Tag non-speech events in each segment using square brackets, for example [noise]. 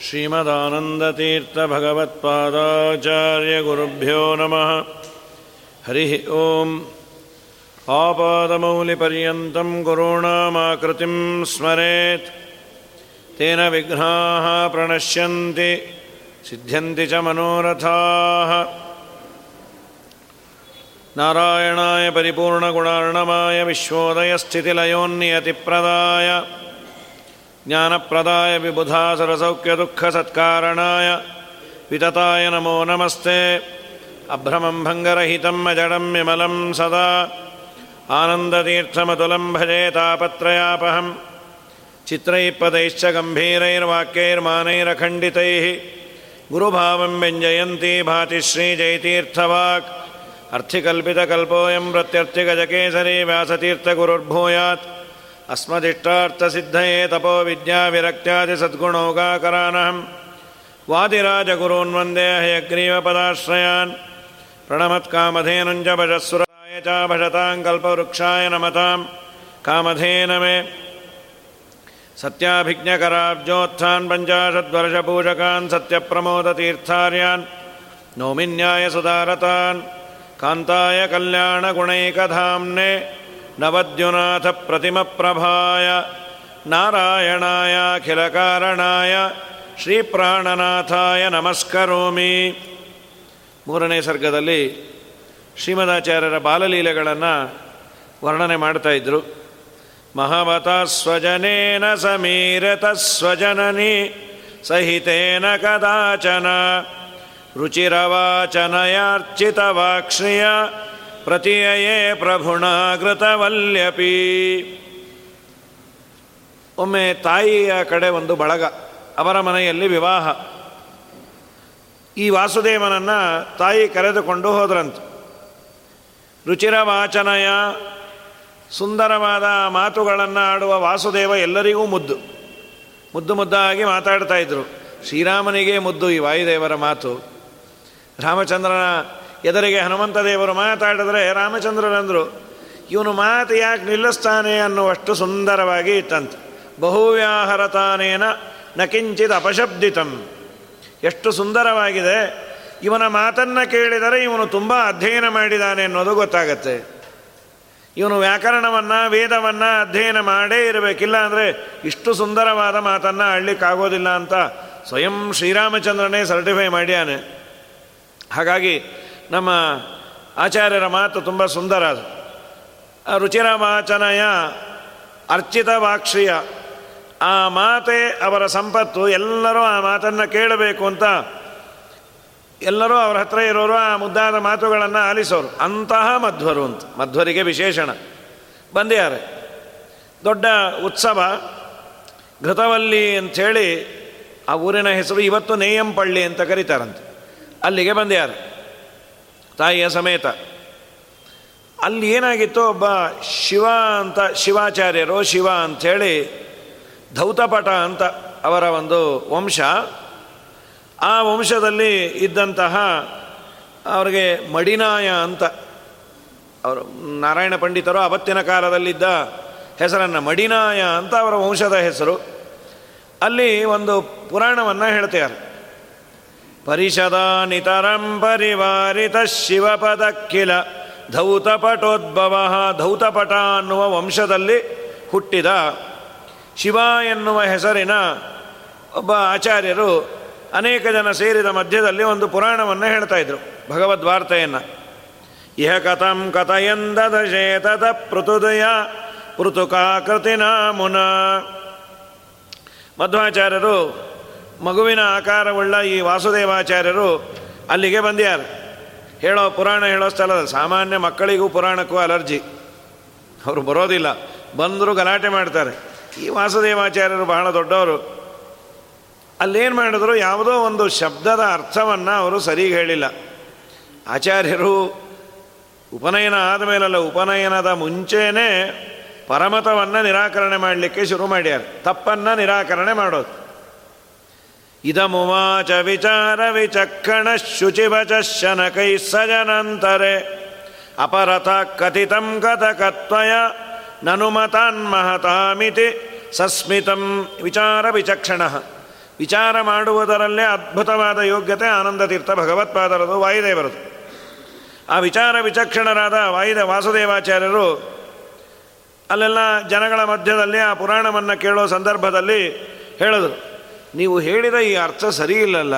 श्रीमदानन्दतीर्थभगवत्पादाचार्यगुरुभ्यो नमः। हरिः ॐ आपादमौलिपर्यन्तं गुरूणामाकृतिं स्मरेत्। तेन विघ्नाः प्रणश्यन्ति सिद्ध्यन्ति च मनोरथाः। नारायणाय परिपूर्णगुणार्णमाय विश्वोदयस्थितिलयोन्नियतिप्रदाय ज्ञानप्रदाय विबुधासुरसौख्यदुःखसत्कारणाय वितताय नमो नमस्ते। अभ्रमं भङ्गरहितम् अजडं विमलं सदा। आनन्दतीर्थमतुलं भजे तापत्रयापहं चित्रैः पदैश्च गम्भीरैर्वाक्यैर्मानैरखण्डितैः। गुरुभावं व्यञ्जयन्ती भाति श्रीजयतीर्थवाक् अर्थिकल्पितकल्पोऽयं प्रत्यर्थिगजकेसरी व्यासतीर्थगुरुर्भूयात् अस्मदिष्टार्थसिद्धये तपो विद्याविरक्त्यादिसद्गुणौगाकरानहं वादिराजगुरून्वन्दे हयग्रीवपदाश्रयान्। प्रणमत्कामधेनुञ्च भजस्सुराय च भजतां कल्पवृक्षाय नमतां कामधेन मे सत्याभिज्ञकराब्जोत्थान् पञ्चाशद्वर्षपूजकान् सत्यप्रमोदतीर्थार्यान्। नौमिन्यायसुधारतान् कान्ताय कल्याणगुणैकधाम्ने। नवद्युनाथप्रतिमप्रभाय ನಾರಾಯಣಾಯಖಿಲಕಾರಣಾಯ ಶ್ರೀಪ್ರಾಣನಾಥಾಯ ನಮಸ್ಕರೋಮಿ ಮೂರನೇ ಸರ್ಗದಲ್ಲಿ ಶ್ರೀಮದಾಚಾರ್ಯರ ಬಾಲಲೀಲೆಗಳನ್ನು ವರ್ಣನೆ ಮಾಡ್ತಾ ಇದ್ರು ಮಹಾವತ ಸ್ವಜನೇನ ಸಮೀರತ ಸ್ವಜನನಿ ಸಹಿತೇನ ಕದಾಚನ ರುಚಿರವಾಚನಯಾರ್ಚಿತವಾಕ್ಷ್ಣಿಯ ಪ್ರತಿಯೇ ಪ್ರಭುಣಾಗೃತವಲ್ಯಪಿ. ಒಮ್ಮೆ ತಾಯಿಯ ಕಡೆ ಒಂದು ಬಳಗ, ಅವರ ಮನೆಯಲ್ಲಿ ವಿವಾಹ. ಈ ವಾಸುದೇವನನ್ನು ತಾಯಿ ಕರೆದುಕೊಂಡು ಹೋದ್ರಂತ. ರುಚಿರ ವಾಚನಯ ಸುಂದರವಾದ ಮಾತುಗಳನ್ನು ಆಡುವ ವಾಸುದೇವ ಎಲ್ಲರಿಗೂ ಮುದ್ದು. ಮುದ್ದು ಮುದ್ದಾಗಿ ಮಾತಾಡ್ತಾ ಇದ್ರು. ಶ್ರೀರಾಮನಿಗೆ ಮುದ್ದು ಈ ವಾಯುದೇವರ ಮಾತು. ರಾಮಚಂದ್ರನ ಎದುರಿಗೆ ಹನುಮಂತ ದೇವರು ಮಾತಾಡಿದ್ರೆ ರಾಮಚಂದ್ರನಂದರು ಇವನು ಮಾತು ಯಾಕೆ ನಿಲ್ಲಿಸ್ತಾನೆ ಅನ್ನುವಷ್ಟು ಸುಂದರವಾಗಿ ಇತ್ತಂತೆ ಬಹುವ್ಯಾಹರತಾನೇನ ನಕಿಂಚಿತ್ ಅಪಶಬ್ದಿತಂ. ಎಷ್ಟು ಸುಂದರವಾಗಿದೆ. ಇವನ ಮಾತನ್ನು ಕೇಳಿದರೆ ಇವನು ತುಂಬ ಅಧ್ಯಯನ ಮಾಡಿದ್ದಾನೆ ಅನ್ನೋದು ಗೊತ್ತಾಗತ್ತೆ. ಇವನು ವ್ಯಾಕರಣವನ್ನು, ವೇದವನ್ನು ಅಧ್ಯಯನ ಮಾಡೇ ಇರಬೇಕಿಲ್ಲ ಅಂದರೆ ಇಷ್ಟು ಸುಂದರವಾದ ಮಾತನ್ನು ಆಡಲಿಕ್ಕಾಗೋದಿಲ್ಲ ಅಂತ ಸ್ವಯಂ ಶ್ರೀರಾಮಚಂದ್ರನೇ ಸರ್ಟಿಫೈ ಮಾಡ್ಯಾನೆ. ಹಾಗಾಗಿ ನಮ್ಮ ಆಚಾರ್ಯರ ಮಾತು ತುಂಬ ಸುಂದರ. ಅದು ರುಚಿರ ವಾಚನಯ ಅರ್ಚಿತ ವಾಕ್ಷಿಯ ಆ ಮಾತೆ ಅವರ ಸಂಪತ್ತು. ಎಲ್ಲರೂ ಆ ಮಾತನ್ನು ಕೇಳಬೇಕು ಅಂತ ಎಲ್ಲರೂ ಅವರ ಹತ್ರ ಇರೋರು ಆ ಮುದ್ದಾದ ಮಾತುಗಳನ್ನು ಆಲಿಸೋರು. ಅಂತಹ ಮಧ್ವರು ಅಂತ. ಮಧ್ವರಿಗೆ ವಿಶೇಷಣ. ಬಂದ್ಯಾರೆ ದೊಡ್ಡ ಉತ್ಸವ. ಘೃತವಲ್ಲಿ ಅಂಥೇಳಿ ಆ ಊರಿನ ಹೆಸರು ಇವತ್ತು ನೇಯಂಪಳ್ಳಿ ಅಂತ ಕರೀತಾರಂತೆ. ಅಲ್ಲಿಗೆ ಬಂದ್ಯಾರೆ ತಾಯಿಯ ಸಮೇತ. ಅಲ್ಲಿ ಏನಾಗಿತ್ತು ಒಬ್ಬ ಶಿವ ಅಂತ, ಶಿವಾಚಾರ್ಯರು, ಶಿವ ಅಂಥೇಳಿ ಧೌತಪಟ ಅಂತ ಅವರ ಒಂದು ವಂಶ. ಆ ವಂಶದಲ್ಲಿ ಇದ್ದಂತಹ ಅವರಿಗೆ ಮಡಿನಾಯ ಅಂತ ಅವರು ನಾರಾಯಣ ಪಂಡಿತರು ಅವತ್ತಿನ ಕಾಲದಲ್ಲಿದ್ದ ಹೆಸರನ್ನು ಮಡಿನಾಯ ಅಂತ ಅವರ ವಂಶದ ಹೆಸರು. ಅಲ್ಲಿ ಒಂದು ಪುರಾಣವನ್ನು ಹೇಳ್ತಾರೆ ಪರಿಷದ ನಿತರಂ ಪರಿವಾರಿತ ಶಿವಪದಕ್ಕಿಲ ಧೌತಪಟೋದ್ಭವ ಧೌತಪಟ ಅನ್ನುವ ವಂಶದಲ್ಲಿ ಹುಟ್ಟಿದ ಶಿವ ಎನ್ನುವ ಹೆಸರಿನ ಒಬ್ಬ ಆಚಾರ್ಯರು ಅನೇಕ ಜನ ಸೇರಿದ ಮಧ್ಯದಲ್ಲಿ ಒಂದು ಪುರಾಣವನ್ನು ಹೇಳ್ತಾ ಇದ್ರು ಭಗವದ್ವಾರ್ತೆಯನ್ನು ಇಹ ಕಥಂ ಕಥಯಂದಶೇತದ ಪೃಥುದಯ ಪೃಥುಕಾಕೃತಿ ಮುನ ಮಧ್ವಾಚಾರ್ಯರು ಮಗುವಿನ ಆಕಾರವುಳ್ಳ ಈ ವಾಸುದೇವಾಚಾರ್ಯರು ಅಲ್ಲಿಗೆ ಬಂದ್ಯಾರು ಹೇಳೋ ಪುರಾಣ ಹೇಳೋ ಸ್ಥಳದ ಸಾಮಾನ್ಯ ಮಕ್ಕಳಿಗೂ ಪುರಾಣಕ್ಕೂ ಅಲರ್ಜಿ. ಅವರು ಬರೋದಿಲ್ಲ. ಬಂದರೂ ಗಲಾಟೆ ಮಾಡ್ತಾರೆ. ಈ ವಾಸುದೇವಾಚಾರ್ಯರು ಬಹಳ ದೊಡ್ಡವರು. ಅಲ್ಲೇನು ಮಾಡಿದ್ರು? ಯಾವುದೋ ಒಂದು ಶಬ್ದದ ಅರ್ಥವನ್ನು ಅವರು ಸರಿಗೆ ಹೇಳಿಲ್ಲ. ಆಚಾರ್ಯರು ಉಪನಯನ ಆದಮೇಲಲ್ಲ, ಉಪನಯನದ ಮುಂಚೆನೇ ಪರಮತವನ್ನು ನಿರಾಕರಣೆ ಮಾಡಲಿಕ್ಕೆ ಶುರು ಮಾಡ್ಯಾರ. ತಪ್ಪನ್ನು ನಿರಾಕರಣೆ ಮಾಡೋದು. ಇದಮುವಾಚ ವಿಚಾರ ವಿಚಕ್ಕಣ ಶುಚಿವಚ ಶನಕೈ ಸಜನಂತರೆ. ಅಪರಥ ಕಥಿತಂ ಕಥಕತ್ವಯ ನನುಮತಾನ್ಮಹತಾಮಿತಿ ಸಸ್ಮಿತಂ ವಿಚಾರ ವಿಚಕ್ಷಣ. ವಿಚಾರ ಮಾಡುವುದರಲ್ಲೇ ಅದ್ಭುತವಾದ ಯೋಗ್ಯತೆ ಆನಂದ ತೀರ್ಥ ಭಗವತ್ಪಾದರದು ವಾಯುದೇವರದು. ಆ ವಿಚಾರ ವಿಚಕ್ಷಣರಾದ ವಾಯುದ ವಾಸುದೇವಾಚಾರ್ಯರು ಅಲ್ಲೆಲ್ಲ ಜನಗಳ ಮಧ್ಯದಲ್ಲಿ ಆ ಪುರಾಣವನ್ನು ಕೇಳೋ ಸಂದರ್ಭದಲ್ಲಿ ಹೇಳಿದರು. ನೀವು ಹೇಳಿದ ಈ ಅರ್ಥ ಸರಿ ಇಲ್ಲಲ್ಲ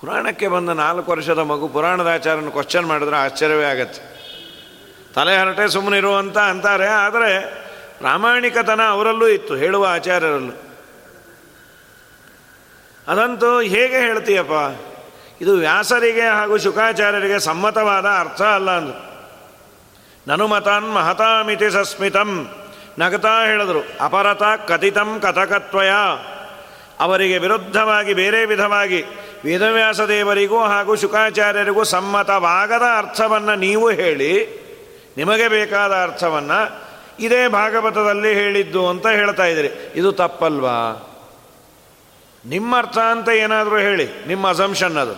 ಪುರಾಣಕ್ಕೆ ಬಂದ ನಾಲ್ಕು ವರ್ಷದ ಮಗು ಪುರಾಣದ ಆಚಾರನ ಕ್ವಶನ್ ಮಾಡಿದ್ರೆ ಆಶ್ಚರ್ಯವೇ ಆಗತ್ತೆ. ತಲೆ ಹರಟೆ ಸುಮ್ಮನಿರು ಅಂತ ಅಂತಾರೆ, ಆದರೆ ಪ್ರಾಮಾಣಿಕತನ ಅವರಲ್ಲೂ ಇತ್ತು, ಹೇಳುವ ಆಚಾರ್ಯರಲ್ಲೂ. ಅದಂತೂ ಹೇಗೆ ಹೇಳ್ತೀಯಪ್ಪ? ಇದು ವ್ಯಾಸರಿಗೆ ಹಾಗೂ ಶುಕಾಚಾರ್ಯರಿಗೆ ಸಮ್ಮತವಾದ ಅರ್ಥ ಅಲ್ಲ ಅಂದರು. ನನುಮತಾನ್ ಮಹತಾಮಿತಿ ಸಸ್ಮಿತಂ. ನಗತಾ ಹೇಳಿದ್ರು, ಅಪರತ ಕಥಿತಂ ಕಥಕತ್ವಯ. ಅವರಿಗೆ ವಿರುದ್ಧವಾಗಿ, ಬೇರೆ ವಿಧವಾಗಿ ವೇದವ್ಯಾಸ ದೇವರಿಗೂ ಹಾಗೂ ಶುಕಾಚಾರ್ಯರಿಗೂ ಸಮ್ಮತವಾಗದ ಅರ್ಥವನ್ನು ನೀವು ಹೇಳಿ, ನಿಮಗೆ ಬೇಕಾದ ಅರ್ಥವನ್ನು ಇದೇ ಭಾಗವತದಲ್ಲಿ ಹೇಳಿದ್ದು ಅಂತ ಹೇಳ್ತಾ ಇದ್ದೀರಿ. ಇದು ತಪ್ಪಲ್ವಾ? ನಿಮ್ಮ ಅರ್ಥ ಅಂತ ಏನಾದರೂ ಹೇಳಿ, ನಿಮ್ಮ ಅಸಂಪ್ಷನ್ ಅದು.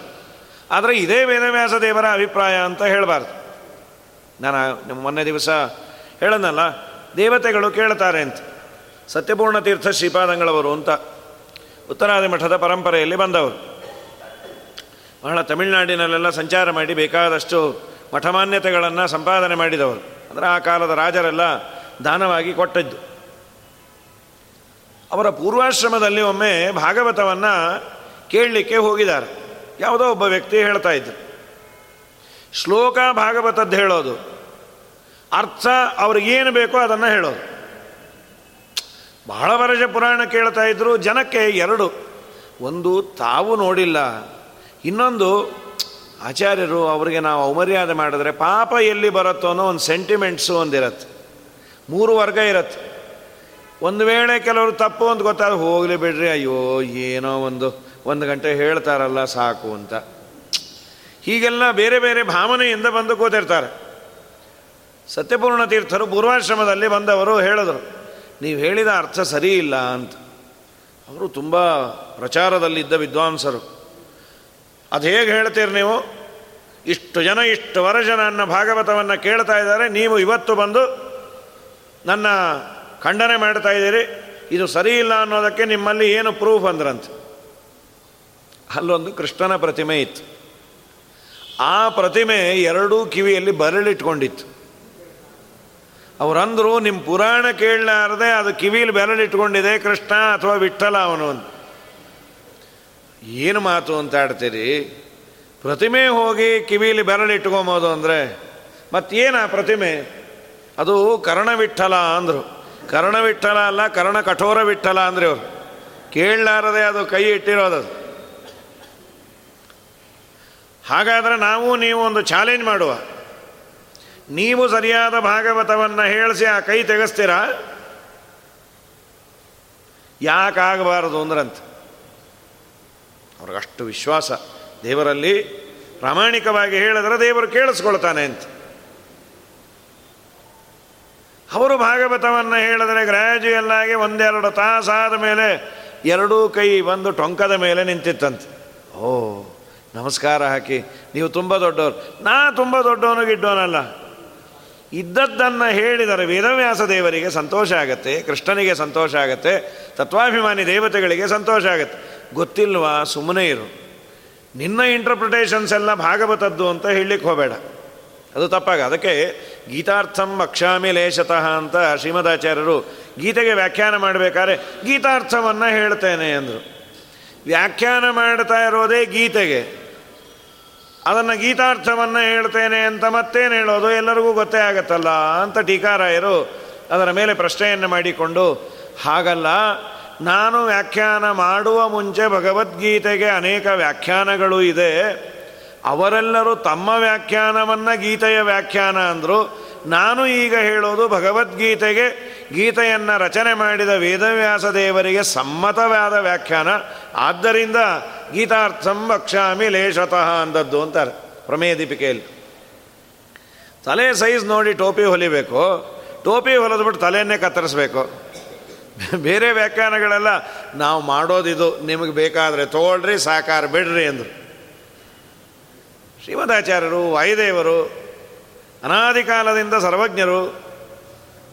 ಆದರೆ ಇದೇ ವೇದವ್ಯಾಸ ದೇವರ ಅಭಿಪ್ರಾಯ ಅಂತ ಹೇಳಬಾರ್ದು. ನಾನು ಮೊನ್ನೆ ದಿವಸ ಹೇಳನಲ್ಲ ದೇವತೆಗಳು ಕೇಳ್ತಾರೆ ಅಂತ. ಸತ್ಯಪೂರ್ಣ ತೀರ್ಥ ಶ್ರೀಪಾದಂಗಳವರು ಅಂತ ಉತ್ತರಾದಿ ಮಠದ ಪರಂಪರೆಯಲ್ಲಿ ಬಂದವರು. ಬಹಳ ತಮಿಳುನಾಡಿನಲ್ಲೆಲ್ಲ ಸಂಚಾರ ಮಾಡಿ ಬೇಕಾದಷ್ಟು ಮಠಮಾನ್ಯತೆಗಳನ್ನು ಸಂಪಾದನೆ ಮಾಡಿದವರು. ಅಂದರೆ ಆ ಕಾಲದ ರಾಜರೆಲ್ಲ ದಾನವಾಗಿ ಕೊಟ್ಟದ್ದು. ಅವರ ಪೂರ್ವಾಶ್ರಮದಲ್ಲಿ ಒಮ್ಮೆ ಭಾಗವತವನ್ನು ಕೇಳಲಿಕ್ಕೆ ಹೋಗಿದ್ದಾರೆ. ಯಾವುದೋ ಒಬ್ಬ ವ್ಯಕ್ತಿ ಹೇಳ್ತಾ ಇದ್ದರು ಶ್ಲೋಕ ಭಾಗವತದ್ದು ಹೇಳೋದು. ಅರ್ಥ ಅವ್ರಿಗೇನು ಬೇಕೋ ಅದನ್ನು ಹೇಳೋದು. ಬಹಳ ವರ್ಷ ಪುರಾಣ ಕೇಳ್ತಾ ಇದ್ರು, ಜನಕ್ಕೆ ಎರಡು. ಒಂದು, ತಾವು ನೋಡಿಲ್ಲ. ಇನ್ನೊಂದು, ಆಚಾರ್ಯರು ಅವರಿಗೆ ನಾವು ಅವಮರ್ಯಾದೆ ಮಾಡಿದ್ರೆ ಪಾಪ ಎಲ್ಲಿ ಬರುತ್ತೋ ಅನ್ನೋ ಒಂದು ಸೆಂಟಿಮೆಂಟ್ಸು ಒಂದಿರತ್ತೆ. ಮೂರು ವರ್ಗ ಇರತ್ತೆ. ಒಂದು ವೇಳೆ ಕೆಲವರು ತಪ್ಪು ಅಂತ ಗೊತ್ತಾದ್ರೆ ಹೋಗಲಿ ಬಿಡ್ರಿ, ಅಯ್ಯೋ, ಏನೋ ಒಂದು ಒಂದು ಗಂಟೆ ಹೇಳ್ತಾರಲ್ಲ ಸಾಕು ಅಂತ. ಹೀಗೆಲ್ಲ ಬೇರೆ ಬೇರೆ ಭಾವನೆಯಿಂದ ಬಂದು ಕೂತಿರ್ತಾರೆ. ಸತ್ಯಪೂರ್ಣ ತೀರ್ಥರು ಪೂರ್ವಾಶ್ರಮದಲ್ಲಿ ಬಂದವರು ಹೇಳಿದರು, ನೀವು ಹೇಳಿದ ಅರ್ಥ ಸರಿ ಇಲ್ಲ ಅಂತ. ಅವರು ತುಂಬ ಪ್ರಚಾರದಲ್ಲಿದ್ದ ವಿದ್ವಾಂಸರು. ಅದು ಹೇಗೆ ಹೇಳ್ತೀರಿ ನೀವು? ಇಷ್ಟು ಜನ, ಇಷ್ಟು ವರಜನ ಅನ್ನ ಭಾಗವತವನ್ನು ಕೇಳ್ತಾ ಇದ್ದಾರೆ, ನೀವು ಇವತ್ತು ಬಂದು ನನ್ನ ಖಂಡನೆ ಮಾಡ್ತಾ ಇದ್ದೀರಿ, ಇದು ಸರಿ ಇಲ್ಲ ಅನ್ನೋದಕ್ಕೆ ನಿಮ್ಮಲ್ಲಿ ಏನು ಪ್ರೂಫ್ ಅಂದ್ರಂತೆ? ಅಲ್ಲೊಂದು ಕೃಷ್ಣನ ಪ್ರತಿಮೆ ಇತ್ತು. ಆ ಪ್ರತಿಮೆ ಎರಡೂ ಕಿವಿಯಲ್ಲಿ ಬರಲಿಟ್ಕೊಂಡಿತ್ತು ಅವರಂದರು ನಿಮ್ಮ ಪುರಾಣ ಕೇಳಲಾರದೆ ಅದು ಕಿವಿಲಿ ಬೆರಳಿಟ್ಕೊಂಡಿದೆ, ಕೃಷ್ಣ ಅಥವಾ ವಿಠಲ ಅವನು ಅಂತ. ಏನು ಮಾತು ಅಂತ ಆಡ್ತೀರಿ? ಪ್ರತಿಮೆ ಹೋಗಿ ಕಿವಿಲಿ ಬೆರಳಿಟ್ಕೊಂಬೋದು ಅಂದರೆ ಆ ಪ್ರತಿಮೆ? ಅದು ಕರ್ಣವಿಠಲ ಅಂದರು. ಕರ್ಣವಿಠಲ ಅಲ್ಲ, ಕರ್ಣ ಕಠೋರ ವಿಠಲ ಅಂದ್ರೆ ಅವರು ಕೇಳಲಾರದೆ ಅದು ಕೈ ಇಟ್ಟಿರೋದು ಹಾಗಾದರೆ ನಾವು ನೀವು ಒಂದು ಚಾಲೆಂಜ್ ಮಾಡುವ. ನೀವು ಸರಿಯಾದ ಭಾಗವತವನ್ನು ಹೇಳಿಸಿ ಆ ಕೈ ತೆಗೆಸ್ತೀರಾ? ಯಾಕಾಗಬಾರದು ಅಂದ್ರಂತ? ಅವ್ರಿಗಷ್ಟು ವಿಶ್ವಾಸ. ದೇವರಲ್ಲಿ ಪ್ರಾಮಾಣಿಕವಾಗಿ ಹೇಳಿದ್ರೆ ದೇವರು ಕೇಳಿಸ್ಕೊಳ್ತಾನೆ ಅಂತ. ಅವರು ಭಾಗವತವನ್ನು ಹೇಳಿದ್ರೆ ಗ್ರ್ಯಾಜುಯಲ್ ಆಗಿ ಒಂದೆರಡು ತಾಸಾದ ಮೇಲೆ ಎರಡೂ ಕೈ ಬಂದು ಟೊಂಕದ ಮೇಲೆ ನಿಂತಿತ್ತಂತೆ. ಓ, ನಮಸ್ಕಾರ ಹಾಕಿ. ನೀವು ತುಂಬ ದೊಡ್ಡವರು. ನಾ ತುಂಬ ದೊಡ್ಡವನಿಗೆ ಗಿಡ್ಡವನಲ್ಲ ಇದ್ದದ್ದನ್ನು ಹೇಳಿದರೆ ವೇದವ್ಯಾಸ ದೇವರಿಗೆ ಸಂತೋಷ ಆಗತ್ತೆ, ಕೃಷ್ಣನಿಗೆ ಸಂತೋಷ ಆಗತ್ತೆ, ತತ್ವಾಭಿಮಾನಿ ದೇವತೆಗಳಿಗೆ ಸಂತೋಷ ಆಗತ್ತೆ. ಗೊತ್ತಿಲ್ವಾ? ಸುಮ್ಮನೆ ಇರು. ನಿನ್ನ ಇಂಟರ್ಪ್ರಿಟೇಷನ್ಸ್ ಎಲ್ಲ ಭಾಗವತದ್ದು ಅಂತ ಹೇಳಲಿಕ್ಕೆ ಹೋಗಬೇಡ. ಅದು ತಪ್ಪಾಗ. ಅದಕ್ಕೆ ಗೀತಾರ್ಥಂ ಅಕ್ಷಾಮಿ ಲೇಷತಃ ಅಂತ ಶ್ರೀಮದಾಚಾರ್ಯರು ಗೀತೆಗೆ ವ್ಯಾಖ್ಯಾನ ಮಾಡಬೇಕಾದ್ರೆ ಗೀತಾರ್ಥವನ್ನು ಹೇಳ್ತೇನೆ ಅಂದರು. ವ್ಯಾಖ್ಯಾನ ಮಾಡ್ತಾ ಇರೋದೇ ಗೀತೆಗೆ. ಅದನ್ನು ಗೀತಾರ್ಥವನ್ನು ಹೇಳ್ತೇನೆ ಅಂತ ಮತ್ತೇನು ಹೇಳೋದು? ಎಲ್ಲರಿಗೂ ಗೊತ್ತೇ ಆಗತ್ತಲ್ಲ ಅಂತ ಟೀಕಾರಾಯರು ಅದರ ಮೇಲೆ ಪ್ರಶ್ನೆಯನ್ನು ಮಾಡಿಕೊಂಡು, ಹಾಗಲ್ಲ, ನಾನು ವ್ಯಾಖ್ಯಾನ ಮಾಡುವ ಮುಂಚೆ ಭಗವದ್ಗೀತೆಗೆ ಅನೇಕ ವ್ಯಾಖ್ಯಾನಗಳು ಇದೆ. ಅವರೆಲ್ಲರೂ ತಮ್ಮ ವ್ಯಾಖ್ಯಾನವನ್ನು ಗೀತೆಯ ವ್ಯಾಖ್ಯಾನ ಅಂದರು. ನಾನು ಈಗ ಹೇಳೋದು ಭಗವದ್ಗೀತೆಗೆ ಗೀತೆಯನ್ನು ರಚನೆ ಮಾಡಿದ ವೇದವ್ಯಾಸ ದೇವರಿಗೆ ಸಮ್ಮತವಾದ ವ್ಯಾಖ್ಯಾನ. ಆದ್ದರಿಂದ ಗೀತಾರ್ಥಂ ವಕ್ಷಾಮಿ ಲೇಷತಃ ಅಂದದ್ದು ಅಂತಾರೆ ಪ್ರಮೇಯ ದೀಪಿಕೆಯಲ್ಲಿ ತಲೆ ಸೈಜ್ ನೋಡಿ ಟೋಪಿ ಹೊಲಿಬೇಕು. ಟೋಪಿ ಹೊಲಿದ್ಬಿಟ್ಟು ತಲೆಯನ್ನೇ ಕತ್ತರಿಸ್ಬೇಕು. ಬೇರೆ ವ್ಯಾಖ್ಯಾನಗಳೆಲ್ಲ ನಾವು ಮಾಡೋದಿದು, ನಿಮಗೆ ಬೇಕಾದರೆ ತೋಳ್ರಿ, ಸಾಕಾರ ಬಿಡ್ರಿ ಅಂದರು. ಶ್ರೀಮದಾಚಾರ್ಯರು ವಾಯುದೇವರು ಅನಾದಿ ಕಾಲದಿಂದ ಸರ್ವಜ್ಞರು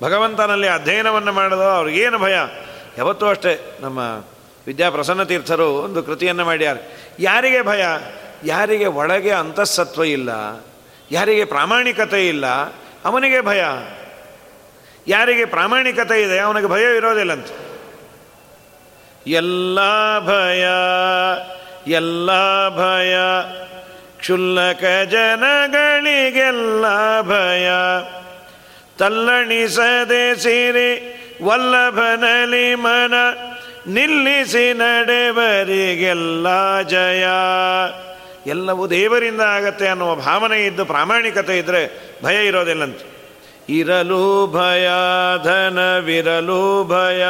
ಭಗವಂತನಲ್ಲಿ ಅಧ್ಯಯನವನ್ನು ಮಾಡಿದೋ ಅವ್ರಿಗೇನು ಭಯ? ಯಾವತ್ತೂ ಅಷ್ಟೇ ನಮ್ಮ ವಿದ್ಯಾಪ್ರಸನ್ನ ತೀರ್ಥರು ಒಂದು ಕೃತಿಯನ್ನು ಮಾಡ್ಯಾರ ಯಾರಿಗೆ ಭಯ? ಯಾರಿಗೆ ಒಳಗೆ ಅಂತಃಸತ್ವ ಇಲ್ಲ, ಯಾರಿಗೆ ಪ್ರಾಮಾಣಿಕತೆ ಇಲ್ಲ, ಅವನಿಗೆ ಭಯ. ಯಾರಿಗೆ ಪ್ರಾಮಾಣಿಕತೆ ಇದೆ, ಅವನಿಗೆ ಭಯ ಇರೋದಿಲ್ಲಂತ. ಎಲ್ಲ ಭಯ ಎಲ್ಲ ಭಯ ಕ್ಷುಲ್ಲಕ ಜನಗಳಿಗೆಲ್ಲ ಭಯ. ತಲ್ಲಣಿಸದೆ ಸಿರಿ ವಲ್ಲಭನಲಿ ಮನ, ನಿಲ್ಲಿಸಿ ನಡೆವರಿಗೆಲ್ಲ ಜಯ. ಎಲ್ಲವೂ ದೇವರಿಂದ ಆಗತ್ತೆ ಅನ್ನುವ ಭಾವನೆ ಇದ್ದು ಪ್ರಾಮಾಣಿಕತೆ ಇದ್ದರೆ ಭಯ ಇರೋದಿಲ್ಲಂತ. ಇರಲು ಭಯ, ಧನವಿರಲು ಭಯ.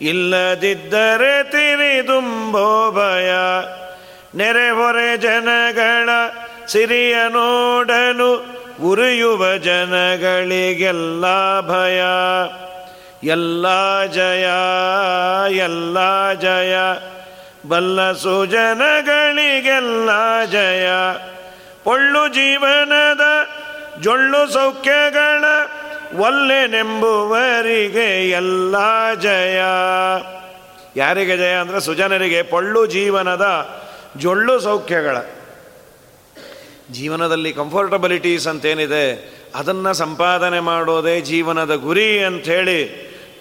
ಇಲ್ಲದಿದ್ದರೆ ತಿರಿದುಂಬೋ ಭಯ. ನೆರೆಹೊರೆ ಜನಗಳ ಸಿರಿಯ ನೋಡನು ಉರಿಯುವ ಜನಗಳಿಗೆಲ್ಲ ಭಯ. ಎಲ್ಲ ಜಯ ಎಲ್ಲ ಜಯ. ಬಲ್ಲ ಸುಜನಗಳಿಗೆಲ್ಲ ಜಯ. ಪೊಳ್ಳು ಜೀವನದ ಜೊಳ್ಳು ಸೌಖ್ಯಗಳ ಒಲ್ಲೆನೆಂಬುವರಿಗೆ ಎಲ್ಲ ಜಯ. ಯಾರಿಗೆ ಜಯ ಅಂದರೆ ಸುಜನರಿಗೆ? ಪೊಳ್ಳು ಜೀವನದ ಜೊಳ್ಳು ಸೌಖ್ಯಗಳ. ಜೀವನದಲ್ಲಿ ಕಂಫರ್ಟಬಿಲಿಟೀಸ್ ಅಂತೇನಿದೆ, ಅದನ್ನು ಸಂಪಾದನೆ ಮಾಡೋದೇ ಜೀವನದ ಗುರಿ ಅಂಥೇಳಿ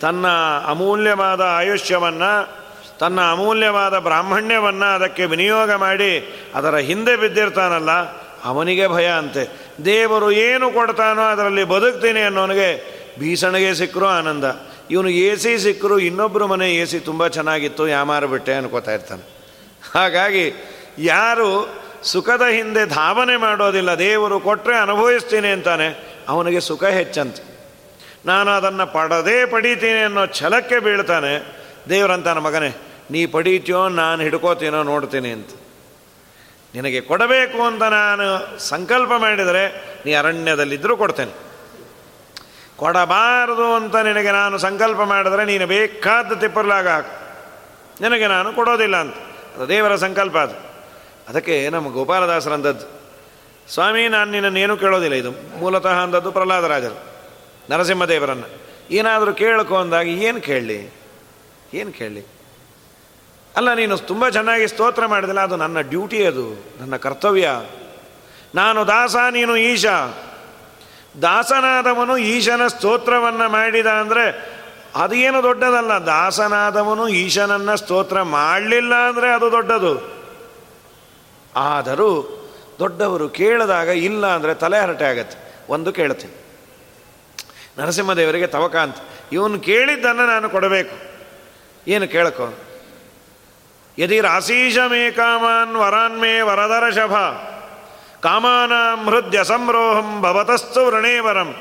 ತನ್ನ ಅಮೂಲ್ಯವಾದ ಆಯುಷ್ಯವನ್ನು, ತನ್ನ ಅಮೂಲ್ಯವಾದ ಬ್ರಾಹ್ಮಣ್ಯವನ್ನು ಅದಕ್ಕೆ ವಿನಿಯೋಗ ಮಾಡಿ ಅದರ ಹಿಂದೆ ಬಿದ್ದಿರ್ತಾನಲ್ಲ, ಅವನಿಗೆ ಭಯ ಅಂತೆ. ದೇವರು ಏನು ಕೊಡ್ತಾನೋ ಅದರಲ್ಲಿ ಬದುಕ್ತೀನಿ ಅನ್ನೋನಿಗೆ ಬೀಸಣಿಗೆ ಸಿಕ್ಕರು ಆನಂದ. ಇವನು ಎ ಸಿ ಸಿಕ್ಕರು ಇನ್ನೊಬ್ಬರು ಮನೆ ಎ ಸಿ ತುಂಬ ಚೆನ್ನಾಗಿತ್ತು, ಯಾಮಾರು ಬಿಟ್ಟೆ ಅನ್ಕೋತಾ ಇರ್ತಾನೆ. ಹಾಗಾಗಿ ಯಾರು ಸುಖದ ಹಿಂದೆ ಧಾವನೆ ಮಾಡೋದಿಲ್ಲ, ದೇವರು ಕೊಟ್ಟರೆ ಅನುಭವಿಸ್ತೀನಿ ಅಂತಾನೆ, ಅವನಿಗೆ ಸುಖ ಹೆಚ್ಚಂತೆ. ನಾನು ಅದನ್ನು ಪಡದೇ ಪಡೀತೀನಿ ಅನ್ನೋ ಛಲಕ್ಕೆ ಬೀಳ್ತಾನೆ ದೇವರಂತಾನ ಮಗನೇ, ನೀ ಪಡೀತೀಯೋ ನಾನು ಹಿಡ್ಕೋತೀನೋ ನೋಡ್ತೀನಿ ಅಂತ. ನಿನಗೆ ಕೊಡಬೇಕು ಅಂತ ನಾನು ಸಂಕಲ್ಪ ಮಾಡಿದರೆ, ನೀ ಅರಣ್ಯದಲ್ಲಿದ್ದರೂ ಕೊಡ್ತೇನೆ. ಕೊಡಬಾರದು ಅಂತ ನಿನಗೆ ನಾನು ಸಂಕಲ್ಪ ಮಾಡಿದರೆ, ನೀನು ಬೇಕಾದ ತಿಪ್ಪರ್ಲಾಗ ನಿನಗೆ ನಾನು ಕೊಡೋದಿಲ್ಲ ಅಂತ. ದೇವರ ಸಂಕಲ್ಪ ಅದು. ಅದಕ್ಕೆ ನಮ್ಮ ಗೋಪಾಲದಾಸರಂದದ್ದು, ಸ್ವಾಮಿ, ನಾನು ನಿನ್ನನ್ನೇನು ಕೇಳೋದಿಲ್ಲ. ಇದು ಮೂಲತಃ ಅಂದದ್ದು ಪ್ರಹ್ಲಾದರಾಜರು, ನರಸಿಂಹದೇವರನ್ನು. ಏನಾದರೂ ಕೇಳಕು ಅಂದಾಗ ಏನು ಕೇಳಲಿ? ಏನು ಕೇಳಲಿ? ಅಲ್ಲ, ನೀನು ತುಂಬ ಚೆನ್ನಾಗಿ ಸ್ತೋತ್ರ ಮಾಡಿದಿಲ್ಲ, ಅದು ನನ್ನ ಡ್ಯೂಟಿ ಅದು, ನನ್ನ ಕರ್ತವ್ಯ. ನಾನು ದಾಸ, ನೀನು ಈಶ. ದಾಸನಾದವನು ಈಶನ ಸ್ತೋತ್ರವನ್ನು ಮಾಡಿದ ಅಂದರೆ ಅದೇನು ದೊಡ್ಡದಲ್ಲ, ದಾಸನಾದವನು ಈಶನನ್ನ ಸ್ತೋತ್ರ ಮಾಡಲಿಲ್ಲ ಅಂದರೆ ಅದು ದೊಡ್ಡದು. ಆದರೂ ದೊಡ್ಡವರು ಕೇಳಿದಾಗ ಇಲ್ಲ ಅಂದರೆ ತಲೆ ಹರಟೆ ಆಗತ್ತೆ. ಒಂದು ಕೇಳ್ತೀನಿ. ನರಸಿಂಹದೇವರಿಗೆ ತವಕ ಅಂತ ಇವನು ಕೇಳಿದ್ದನ್ನು ನಾನು ಕೊಡಬೇಕು. ಏನು ಕೇಳಕೋ ಯದಿ ಮೇ ಕಾಮಾನ್ ವರಾನ್ಮೇ ವರದರ ಶಭ ಕಾಮಾನಾಂ ಹೃದಯ ಸಂರೋಹಂ ಭವತಸ್ತು ವೃಣೇವರಂ.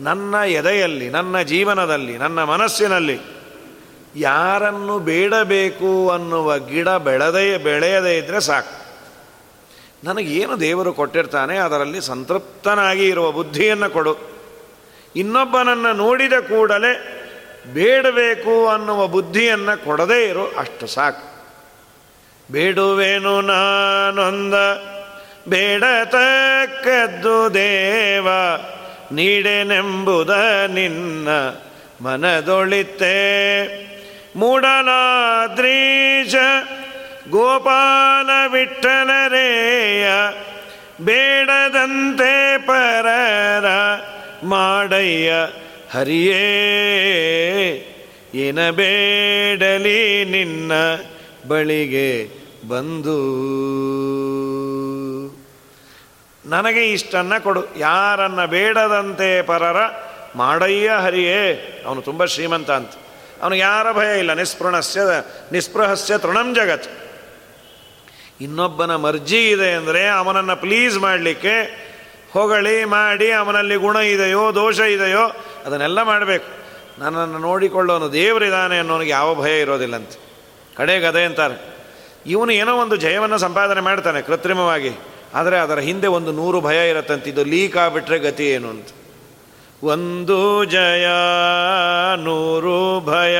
ನನ್ನ ಎದೆಯಲ್ಲಿ, ನನ್ನ ಜೀವನದಲ್ಲಿ, ನನ್ನ ಮನಸ್ಸಿನಲ್ಲಿ ಯಾರನ್ನು ಬೇಡಬೇಕು ಅನ್ನುವ ಗಿಡ ಬೆಳೆದೇ, ಬೆಳೆಯದೇ ಇದ್ದರೆ ಸಾಕು. ನನಗೇನು ದೇವರು ಕೊಟ್ಟಿರ್ತಾನೆ, ಅದರಲ್ಲಿ ಸಂತೃಪ್ತನಾಗಿ ಇರುವ ಬುದ್ಧಿಯನ್ನು ಕೊಡು. ಇನ್ನೊಬ್ಬನನ್ನು ನೋಡಿದ ಕೂಡಲೇ ಬೇಡಬೇಕು ಅನ್ನುವ ಬುದ್ಧಿಯನ್ನು ಕೊಡದೇ ಇರು, ಅಷ್ಟು ಸಾಕು. ಬೇಡುವೇನು ನಾನೊಂದ, ಬೇಡತಕ್ಕದ್ದು ದೇವ. ನೀಡೆನೆಂಬುದ ನಿನ್ನ ಮನದೊಳಿತೆ. ಮೂಡಲಾದ್ರೀಶ ಗೋಪಾಲ ವಿಠಲರೇಯ ಬೇಡದಂತೆ ಪರರ ಮಾಡಯ್ಯ ಹರಿಯೇ. ಏನ ಬೇಡಲಿ ನಿನ್ನ ಬಳಿಗೆ ಬಂದು. ನನಗೆ ಇಷ್ಟನ್ನ ಕೊಡು. ಯಾರನ್ನ ಬೇಡದಂತೆ ಪರರ ಮಾಡಯ್ಯ ಹರಿಯೇ. ಅವನು ತುಂಬ ಶ್ರೀಮಂತ ಅಂತ. ಅವನು ಯಾರ ಭಯ ಇಲ್ಲ. ನಿಸ್ಪೃಣಸ್ಯ ನಿಸ್ಪೃಹಸ್ಯ ತೃಣಂ ಜಗತ್. ಇನ್ನೊಬ್ಬನ ಮರ್ಜಿ ಇದೆ ಅಂದರೆ ಅವನನ್ನು ಪ್ಲೀಸ್ ಮಾಡಲಿಕ್ಕೆ ಹೊಗಳಿ ಮಾಡಿ ಅವನಲ್ಲಿ ಗುಣ ಇದೆಯೋ, ದೋಷ ಇದೆಯೋ, ಅದನ್ನೆಲ್ಲ ಮಾಡಬೇಕು. ನನ್ನನ್ನು ನೋಡಿಕೊಳ್ಳೋನು ದೇವರಿದ್ದಾನೆ ಅನ್ನೋನಿಗೆ ಯಾವ ಭಯ ಇರೋದಿಲ್ಲಂತೆ. ಕಡೆಗದೆ ಅಂತಾರೆ. ಇವನು ಏನೋ ಒಂದು ಜಯವನ್ನು ಸಂಪಾದನೆ ಮಾಡ್ತಾನೆ ಕೃತ್ರಿಮವಾಗಿ. ಆದರೆ ಅದರ ಹಿಂದೆ ಒಂದು ನೂರು ಭಯ ಇರತ್ತಂತಿದ್ದು ಲೀಕ್ ಆಗಿಬಿಟ್ರೆ ಗತಿ ಏನು ಅಂತ. ಒಂದು ಜಯ, ನೂರು ಭಯ,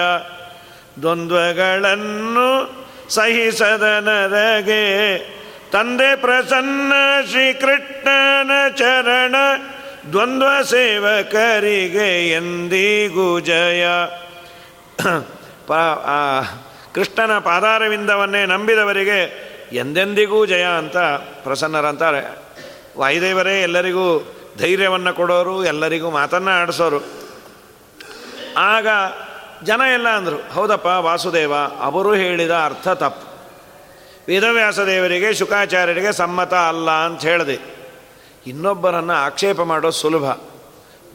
ದ್ವಂದ್ವಗಳನ್ನು ಸಹಿಸದ ತಂದೆ ಪ್ರಸನ್ನ ಶ್ರೀಕೃಷ್ಣನ ಚರಣ, ದ್ವಂದ್ವ ಸೇವಕರಿಗೆ ಎಂದಿಗೂ ಜಯ. [clears throat] ಕೃಷ್ಣನ ಪಾದಾರವಿಂದವನ್ನೇ ನಂಬಿದವರಿಗೆ ಎಂದೆಂದಿಗೂ ಜಯ ಅಂತ ಪ್ರಸನ್ನರಂತಾರೆ ವಾಯುದೇವರೇ, ಎಲ್ಲರಿಗೂ ಧೈರ್ಯವನ್ನು ಕೊಡೋರು, ಎಲ್ಲರಿಗೂ ಮಾತನ್ನು ಆಡಿಸೋರು. ಆಗ ಜನ ಎಲ್ಲ ಅಂದರು, ಹೌದಪ್ಪ ವಾಸುದೇವ, ಅವರು ಹೇಳಿದ ಅರ್ಥ ತಪ್ಪು. ವೇದವ್ಯಾಸ ದೇವರಿಗೆ ಶುಕಾಚಾರ್ಯರಿಗೆ ಸಮ್ಮತ ಅಲ್ಲ ಅಂತ ಹೇಳಿದೆ. ಇನ್ನೊಬ್ಬರನ್ನು ಆಕ್ಷೇಪ ಮಾಡೋದು ಸುಲಭ.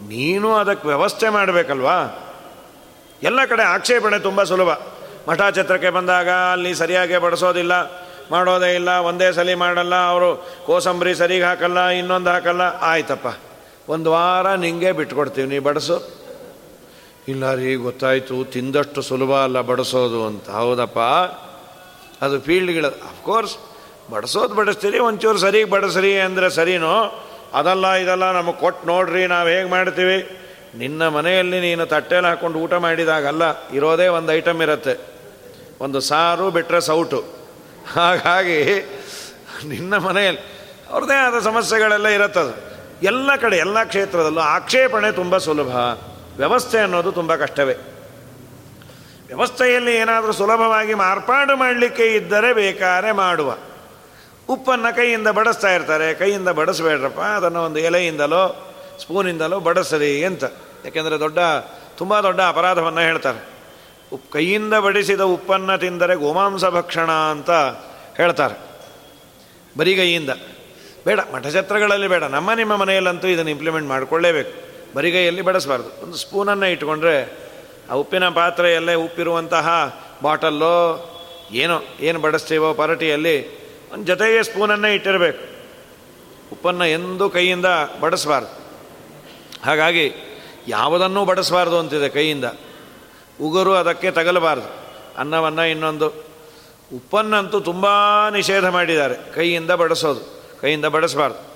ನೀನು ಅದಕ್ಕೆ ವ್ಯವಸ್ಥೆ ಮಾಡಬೇಕಲ್ವಾ? ಎಲ್ಲ ಕಡೆ ಆಕ್ಷೇಪಣೆ ತುಂಬ ಸುಲಭ. ಮಠಾಛತ್ರಕ್ಕೆ ಬಂದಾಗ ಅಲ್ಲಿ ಸರಿಯಾಗಿ ಬಡಿಸೋದಿಲ್ಲ. ಮಾಡೋದೇ ಇಲ್ಲ, ಒಂದೇ ಸಲಿ ಮಾಡಲ್ಲ, ಅವರು ಕೋಸಂಬರಿ ಸರಿಗೆ ಹಾಕಲ್ಲ, ಇನ್ನೊಂದು ಹಾಕಲ್ಲ, ಆಯ್ತಪ್ಪ. ಒಂದು ವಾರ ನಿಂಗೆ ಬಿಟ್ಕೊಡ್ತೀವಿ, ನೀ ಬಡಿಸು. ಇಲ್ಲ ರೀ, ಗೊತ್ತಾಯಿತು, ತಿಂದಷ್ಟು ಸುಲಭ ಅಲ್ಲ ಬಡಿಸೋದು ಅಂತ. ಹೌದಪ್ಪ? ಅದು ಫೀಲ್ಡ್ಗಳ ಅಫ್ಕೋರ್ಸ್ ಬಡಿಸೋದು ಬಡಿಸ್ತೀರಿ, ಒಂಚೂರು ಸರಿಗೆ ಬಡಿಸ್ರಿ ಅಂದರೆ ಸರಿನೋ? ಅದಲ್ಲ, ಇದೆಲ್ಲ, ನಮಗೆ ಕೊಟ್ಟು ನೋಡ್ರಿ, ನಾವು ಹೇಗೆ ಮಾಡ್ತೀವಿ? ನಿನ್ನ ಮನೆಯಲ್ಲಿ ನೀನು ತಟ್ಟೆಲಿ ಹಾಕ್ಕೊಂಡು ಊಟ ಮಾಡಿದಾಗಲ್ಲ, ಇರೋದೇ ಒಂದು ಐಟಮ್ ಇರುತ್ತೆ. ಒಂದು ಸಾರು ಬಿಟ್ಟರೆ ಸೌಟು. ಹಾಗಾಗಿ ನಿನ್ನ ಮನೆಯಲ್ಲಿ ಅವ್ರದ್ದೇ ಆದ ಸಮಸ್ಯೆಗಳೆಲ್ಲ ಇರುತ್ತದು. ಎಲ್ಲ ಕಡೆ, ಎಲ್ಲ ಕ್ಷೇತ್ರದಲ್ಲೂ ಆಕ್ಷೇಪಣೆ ತುಂಬ ಸುಲಭ. ವ್ಯವಸ್ಥೆ ಅನ್ನೋದು ತುಂಬ ಕಷ್ಟವೇ. ವ್ಯವಸ್ಥೆಯಲ್ಲಿ ಏನಾದರೂ ಸುಲಭವಾಗಿ ಮಾರ್ಪಾಡು ಮಾಡಲಿಕ್ಕೆ ಇದ್ದರೆ ಬೇಕಾರೆ ಮಾಡುವ. ಉಪ್ಪನ್ನು ಕೈಯಿಂದ ಬಡಿಸ್ತಾ ಇರ್ತಾರೆ. ಕೈಯಿಂದ ಬಡಿಸ್ಬೇಡ್ರಪ್ಪ, ಅದನ್ನು ಒಂದು ಎಲೆಯಿಂದಲೋ, ಸ್ಪೂನಿಂದಲೋ ಬಡಿಸ್ರಿ ಅಂತ. ಯಾಕೆಂದರೆ ದೊಡ್ಡ, ತುಂಬ ದೊಡ್ಡ ಅಪರಾಧವನ್ನು ಹೇಳ್ತಾರೆ. ಉಪ್ಪು ಕೈಯಿಂದ ಬಡಿಸಿದ ಉಪ್ಪನ್ನು ತಿಂದರೆ ಗೋಮಾಂಸ ಭಕ್ಷಣ ಅಂತ ಹೇಳ್ತಾರೆ. ಬರಿಗೈಯಿಂದ ಬೇಡ ಮಠಛತ್ರಗಳಲ್ಲಿ ಬೇಡ. ನಮ್ಮ ನಿಮ್ಮ ಮನೆಯಲ್ಲಂತೂ ಇದನ್ನು ಇಂಪ್ಲಿಮೆಂಟ್ ಮಾಡಿಕೊಳ್ಳೇಬೇಕು. ಬರಿಗೈಯಲ್ಲಿ ಬಡಿಸಬಾರ್ದು. ಒಂದು ಸ್ಪೂನನ್ನು ಇಟ್ಕೊಂಡ್ರೆ ಆ ಉಪ್ಪಿನ ಪಾತ್ರೆಯಲ್ಲೇ ಉಪ್ಪಿರುವಂತಹ ಬಾಟಲ್ಲೋ ಏನೋ, ಏನು ಬಡಿಸ್ತೀವೋ ಪರಟಿಯಲ್ಲಿ ಒಂದು ಜೊತೆಗೆ ಸ್ಪೂನನ್ನೇ ಇಟ್ಟಿರಬೇಕು. ಉಪ್ಪನ್ನು ಎಂದೂ ಕೈಯಿಂದ ಬಡಿಸಬಾರ್ದು. ಹಾಗಾಗಿ ಯಾವುದನ್ನೂ ಬಡಿಸಬಾರ್ದು ಅಂತಿದೆ ಕೈಯಿಂದ. ಉಗುರು ಅದಕ್ಕೆ ತಗಲಬಾರದು. ಅನ್ನವನ್ನು ಇನ್ನೊಂದು. ಉಪ್ಪನ್ನಂತೂ ತುಂಬ ನಿಷೇಧ ಮಾಡಿದ್ದಾರೆ. ಕೈಯಿಂದ ಬಡಿಸೋದು. ಕೈಯಿಂದ ಬಡಿಸಬಾರ್ದು.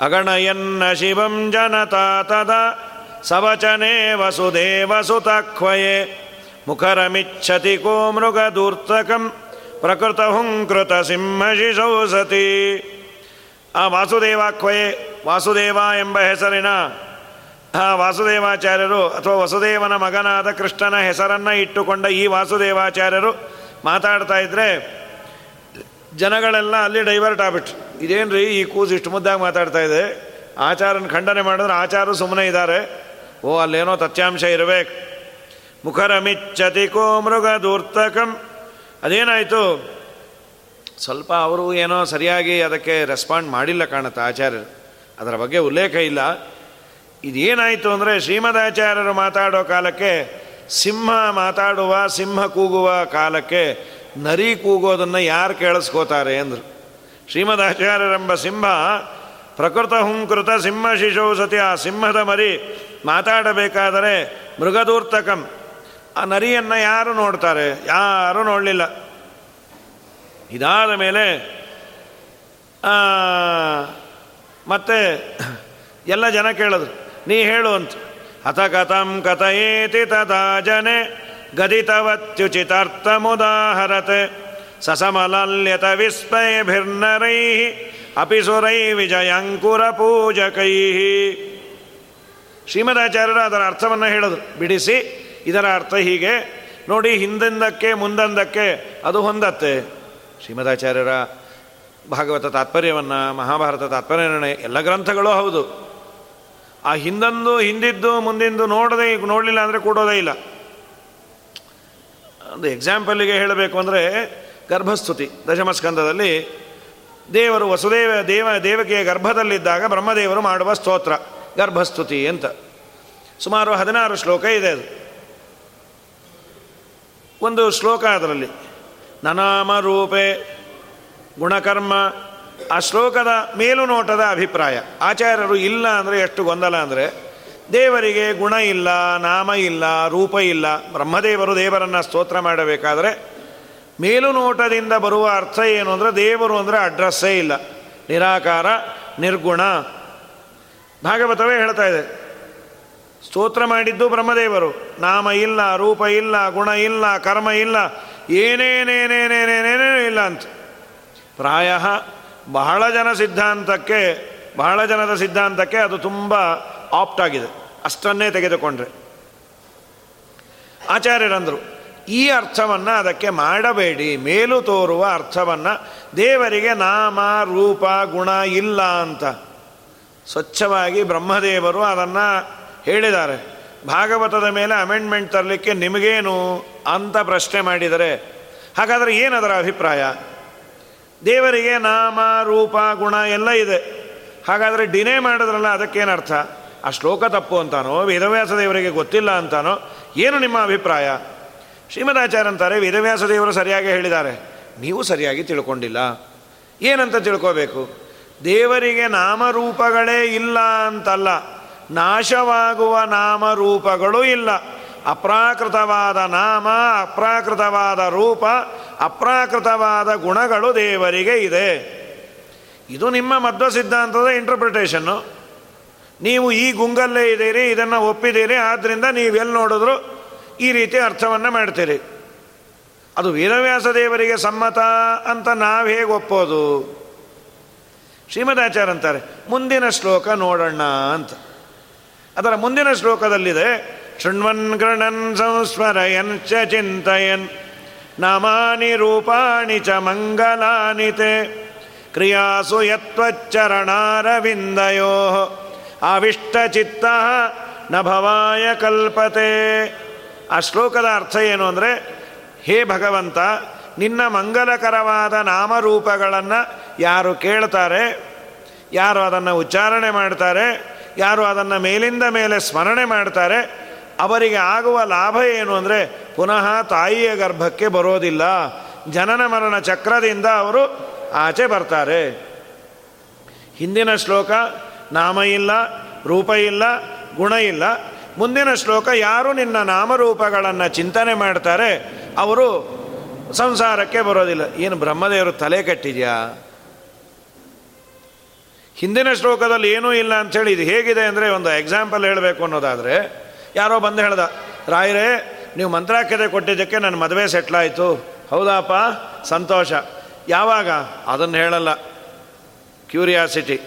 ಅಗಣಯನ್ನ ಶಿವಂ ಜನತಾ ತದ ಸವಚನೆ ವಸುದೇವ ಸುತಕ್ವಯೇ. ಮುಖರಮಿಚ್ಛತಿ ಕೋ ಮೃಗದೂರ್ತಕಂ ಪ್ರಕೃತ ಹುಂಕೃತ ಸಿಂಹಶಿಶೌ ಸತಿ. ಆ ವಾಸುದೇವಾಕ್ವಯೇ, ವಾಸುದೇವ ಎಂಬ ಹೆಸರಿನ ಆ ವಾಸುದೇವಾಚಾರ್ಯರು ಅಥವಾ ವಸುದೇವನ ಮಗನಾದ ಕೃಷ್ಣನ ಹೆಸರನ್ನು ಇಟ್ಟುಕೊಂಡ ಈ ವಾಸುದೇವಾಚಾರ್ಯರು ಮಾತಾಡ್ತಾ ಇದ್ರೆ ಜನಗಳೆಲ್ಲ ಅಲ್ಲಿ ಡೈವರ್ಟ್ ಆಗ್ಬಿಟ್ರು. ಇದೇನು ರೀ ಈ ಕೂಸು ಇಷ್ಟು ಮುದ್ದಾಗಿ ಮಾತಾಡ್ತಾ ಇದೆ? ಆಚಾರನ ಖಂಡನೆ ಮಾಡಿದ್ರೆ ಆಚಾರ ಸುಮ್ಮನೆ ಇದ್ದಾರೆ. ಓ, ಅಲ್ಲೇನೋ ತಥ್ಯಾಂಶ ಇರಬೇಕು. ಮುಖರಮಿಚ್ಚತಿ ಕೋ ಮೃಗ ದೂರ್ತಕಂ ಅದೇನಾಯಿತು? ಸ್ವಲ್ಪ ಅವರು ಏನೋ ಸರಿಯಾಗಿ ಅದಕ್ಕೆ ರೆಸ್ಪಾಂಡ್ ಮಾಡಿಲ್ಲ ಕಾಣುತ್ತೆ ಆಚಾರ್ಯರು. ಅದರ ಬಗ್ಗೆ ಉಲ್ಲೇಖ ಇಲ್ಲ. ಇದೇನಾಯಿತು ಅಂದರೆ ಶ್ರೀಮದಾಚಾರ್ಯರು ಮಾತಾಡೋ ಕಾಲಕ್ಕೆ, ಸಿಂಹ ಮಾತಾಡುವ, ಸಿಂಹ ಕೂಗುವ ಕಾಲಕ್ಕೆ ನರಿ ಕೂಗೋದನ್ನು ಯಾರು ಕೇಳಿಸ್ಕೋತಾರೆ ಅಂದರು. ಶ್ರೀಮದಾಚಾರ್ಯರೆಂಬ ಸಿಂಹ, ಪ್ರಕೃತ ಹುಂಕೃತ ಸಿಂಹ ಶಿಶು ಸತಿ ಆ ಸಿಂಹದ ಮರಿ, ಮಾತಾಡಬೇಕಾದರೆ ಮೃಗದೂರ್ತಕಂ. ಆ ನರಿಯನ್ನು ಯಾರು ನೋಡ್ತಾರೆ? ಯಾರು ನೋಡಲಿಲ್ಲ. ಇದಾದ ಮೇಲೆ ಮತ್ತೆ ಎಲ್ಲ ಜನ ಕೇಳಿದ್ರು. ನೀ ಹೇಳು ಅಂತ. ಅಥ ಕಥಂ ಕಥಯೇತಿ ತದಾ ಜನೆ ಗದಿತವತ್ಯುಚಿತಾರ್ಥಮುದಾಹರತೆ. ಸಸಮಲಲ್ಯತ ವಿಸ್ಮಯಭಿರ್ನರೈ, ಅಪಿಸುರೈ ವಿಜಯಂಕುರ ಪೂಜಕೈ ಶ್ರೀಮದಾಚಾರ್ಯರು ಅದರ ಅರ್ಥವನ್ನು ಹೇಳೋದು. ಬಿಡಿಸಿ, ಇದರ ಅರ್ಥ ಹೀಗೆ, ನೋಡಿ ಹಿಂದಿಂದಕ್ಕೆ ಮುಂದಂದಕ್ಕೆ ಅದು ಹೊಂದತ್ತೆ. ಶ್ರೀಮದಾಚಾರ್ಯರ ಭಾಗವತ ತಾತ್ಪರ್ಯವನ್ನು, ಮಹಾಭಾರತ ತಾತ್ಪರ್ಯ ಎಲ್ಲ ಗ್ರಂಥಗಳು ಹೌದು. ಆ ಹಿಂದಂದು, ಹಿಂದಿದ್ದು, ಮುಂದಿಂದು ನೋಡದೆ ನೋಡಲಿಲ್ಲ ಅಂದರೆ ಕೊಡೋದೇ ಇಲ್ಲ. ಒಂದು ಎಕ್ಸಾಂಪಲ್ಗೆ ಹೇಳಬೇಕು ಅಂದರೆ ಗರ್ಭಸ್ತುತಿ, ದಶಮಸ್ಕಂದದಲ್ಲಿ ದೇವರು ವಸುದೇವ, ದೇವ, ದೇವಕಿಯ ಗರ್ಭದಲ್ಲಿದ್ದಾಗ ಬ್ರಹ್ಮದೇವರು ಮಾಡುವ ಸ್ತೋತ್ರ, ಗರ್ಭಸ್ತುತಿ ಅಂತ. ಸುಮಾರು ಹದಿನಾರು ಶ್ಲೋಕ ಇದೆ ಅದು. ಒಂದು ಶ್ಲೋಕ ಅದರಲ್ಲಿ. ನನಾಮ ರೂಪೆ ಗುಣಕರ್ಮ ಆ ಶ್ಲೋಕದ ಮೇಲುನೋಟದ ಅಭಿಪ್ರಾಯ. ಆಚಾರ್ಯರು ಇಲ್ಲ ಅಂದರೆ ಎಷ್ಟು ಗೊಂದಲ ಅಂದರೆ, ದೇವರಿಗೆ ಗುಣ ಇಲ್ಲ, ನಾಮ ಇಲ್ಲ, ರೂಪ ಇಲ್ಲ. ಬ್ರಹ್ಮದೇವರು ದೇವರನ್ನು ಸ್ತೋತ್ರ ಮಾಡಬೇಕಾದರೆ, ಮೇಲುನೋಟದಿಂದ ಬರುವ ಅರ್ಥ ಏನು ಅಂದರೆ, ದೇವರು ಅಂದರೆ ಅಡ್ರೆಸ್ಸೇ ಇಲ್ಲ. ನಿರಾಕಾರ, ನಿರ್ಗುಣ. ಭಾಗವತವೇ ಹೇಳ್ತಾ ಇದೆ. ಸ್ತೋತ್ರ ಮಾಡಿದ್ದು ಬ್ರಹ್ಮದೇವರು. ನಾಮ ಇಲ್ಲ, ರೂಪ ಇಲ್ಲ, ಗುಣ ಇಲ್ಲ, ಕರ್ಮ ಇಲ್ಲ ಏನೇನೇನೇನೇನೇನೇನೇ ಇಲ್ಲ ಅಂತ. ಪ್ರಾಯ ಬಹಳ ಜನ ಸಿದ್ಧಾಂತಕ್ಕೆ, ಬಹಳ ಜನದ ಸಿದ್ಧಾಂತಕ್ಕೆ ಅದು ತುಂಬ ಆಪ್ಟ್ ಆಗಿದೆ. ಅಷ್ಟನ್ನೇ ತೆಗೆದುಕೊಂಡ್ರೆ. ಆಚಾರ್ಯರಂದರು, ಈ ಅರ್ಥವನ್ನು ಅದಕ್ಕೆ ಮಾಡಬೇಡಿ, ಮೇಲು ತೋರುವ ಅರ್ಥವನ್ನು, ದೇವರಿಗೆ ನಾಮ, ರೂಪ, ಗುಣ ಇಲ್ಲ ಅಂತ. ಸ್ವಚ್ಛವಾಗಿ ಬ್ರಹ್ಮದೇವರು ಅದನ್ನು ಹೇಳಿದ್ದಾರೆ. ಭಾಗವತದ ಮೇಲೆ ಅಮೆಂಡ್ಮೆಂಟ್ ತರಲಿಕ್ಕೆ ನಿಮಗೇನು ಅಂತ ಪ್ರಶ್ನೆ ಮಾಡಿದರೆ, ಹಾಗಾದರೆ ಏನದರ ಅಭಿಪ್ರಾಯ? ದೇವರಿಗೆ ನಾಮ, ರೂಪ, ಗುಣ ಎಲ್ಲ ಇದೆ. ಹಾಗಾದರೆ ಡಿನೇ ಮಾಡಿದ್ರಲ್ಲ ಅದಕ್ಕೇನರ್ಥ ಆ ಶ್ಲೋಕ ತಪ್ಪು ಅಂತಾನೋ, ವೇದವ್ಯಾಸ ದೇವರಿಗೆ ಗೊತ್ತಿಲ್ಲ ಅಂತಾನೋ, ಏನು ನಿಮ್ಮ ಅಭಿಪ್ರಾಯ? ಶ್ರೀಮದಾಚಾರ್ಯ ಅಂತಾರೆ ವೇದವ್ಯಾಸ ದೇವರು ಸರಿಯಾಗಿ ಹೇಳಿದ್ದಾರೆ. ನೀವು ಸರಿಯಾಗಿ ತಿಳ್ಕೊಂಡಿಲ್ಲ. ಏನಂತ ತಿಳ್ಕೋಬೇಕು? ದೇವರಿಗೆ ನಾಮರೂಪಗಳೇ ಇಲ್ಲ ಅಂತಲ್ಲ. ನಾಶವಾಗುವ ನಾಮರೂಪಗಳು ಇಲ್ಲ. ಅಪ್ರಾಕೃತವಾದ ನಾಮ, ಅಪ್ರಾಕೃತವಾದ ರೂಪ, ಅಪ್ರಾಕೃತವಾದ ಗುಣಗಳು ದೇವರಿಗೆ ಇದೆ. ಇದು ನಿಮ್ಮ ಮಧ್ವ ಸಿದ್ಧಾಂತದ ಇಂಟರ್ಪ್ರಿಟೇಷನ್ನು ನೀವು ಈ ಗುಂಗಲ್ಲೇ ಇದ್ದೀರಿ, ಇದನ್ನು ಒಪ್ಪಿದ್ದೀರಿ ಆದ್ದರಿಂದ ನೀವೆಲ್ಲಿ ನೋಡಿದ್ರು ಈ ರೀತಿ ಅರ್ಥವನ್ನು ಮಾಡ್ತೀರಿ. ಅದು ವೀರವ್ಯಾಸ ದೇವರಿಗೆ ಸಮ್ಮತ ಅಂತ ನಾವು ಹೇಗೆ ಒಪ್ಪೋದು? ಶ್ರೀಮದಾಚಾರ್ಯ ಅಂತಾರೆ, ಮುಂದಿನ ಶ್ಲೋಕ ನೋಡೋಣ ಅಂತ. ಅದರ ಮುಂದಿನ ಶ್ಲೋಕದಲ್ಲಿದೆ ಗೃಣನ್ ಸಂಸ್ಮರಯನ್ ಚ ಚಿಂತಯನ್. ನಾಮಾನಿ ರೂಪಾಣಿ ಚ ಮಂಗಲಾನಿ ತೇ. ಕ್ರಿಯಾಸು ಯತ್ವಚ್ಚರಣಾರವಿಂದಯೋ. ಆವಿಷ್ಟಚಿತ್ತ ನ ಭವಾಯ ಕಲ್ಪತೆ. ಆ ಶ್ಲೋಕದ ಅರ್ಥ ಏನು ಅಂದರೆ, ಹೇ ಭಗವಂತ, ನಿನ್ನ ಮಂಗಲಕರವಾದ ನಾಮರೂಪಗಳನ್ನು ಯಾರು ಕೇಳ್ತಾರೆ, ಯಾರು ಅದನ್ನು ಉಚ್ಚಾರಣೆ ಮಾಡ್ತಾರೆ, ಯಾರು ಅದನ್ನು ಮೇಲಿಂದ ಮೇಲೆ ಸ್ಮರಣೆ ಮಾಡ್ತಾರೆ ಅವರಿಗೆ ಆಗುವ ಲಾಭ ಏನು ಅಂದರೆ ಪುನಃ ತಾಯಿಯ ಗರ್ಭಕ್ಕೆ ಬರೋದಿಲ್ಲ. ಜನನ ಮರಣ ಚಕ್ರದಿಂದ ಅವರು ಆಚೆ ಬರ್ತಾರೆ. ಹಿಂದಿನ ಶ್ಲೋಕ ನಾಮ ಇಲ್ಲ, ರೂಪ ಇಲ್ಲ, ಗುಣ ಇಲ್ಲ. ಮುಂದಿನ ಶ್ಲೋಕ ಯಾರು ನಿನ್ನ ನಾಮರೂಪಗಳನ್ನು ಚಿಂತನೆ ಮಾಡ್ತಾರೆ, ಅವರು ಸಂಸಾರಕ್ಕೆ ಬರೋದಿಲ್ಲ. ಏನು ಬ್ರಹ್ಮದೇವರು ತಲೆ ಕಟ್ಟಿದ್ಯಾ? ಹಿಂದಿನ ಶ್ಲೋಕದಲ್ಲಿ ಏನೂ ಇಲ್ಲ ಅಂಥೇಳಿ ಇದು ಹೇಗಿದೆ ಅಂದರೆ ಒಂದು ಎಕ್ಸಾಂಪಲ್ ಹೇಳಬೇಕು ಅನ್ನೋದಾದರೆ ಯಾರೋ ಬಂದು ಹೇಳ್ದ, ರಾಯರೇ, ನೀವು ಮಂತ್ರಾಕ್ಷತೆ ಕೊಟ್ಟಿದ್ದಕ್ಕೆ ನನ್ನ ಮದುವೆ ಸೆಟ್ಲಾಯಿತು. ಹೌದಾಪ ಸಂತೋಷ. ಯಾವಾಗ? ಅದನ್ನು ಹೇಳಲ್ಲ. ಕ್ಯೂರಿಯಾಸಿಟಿ.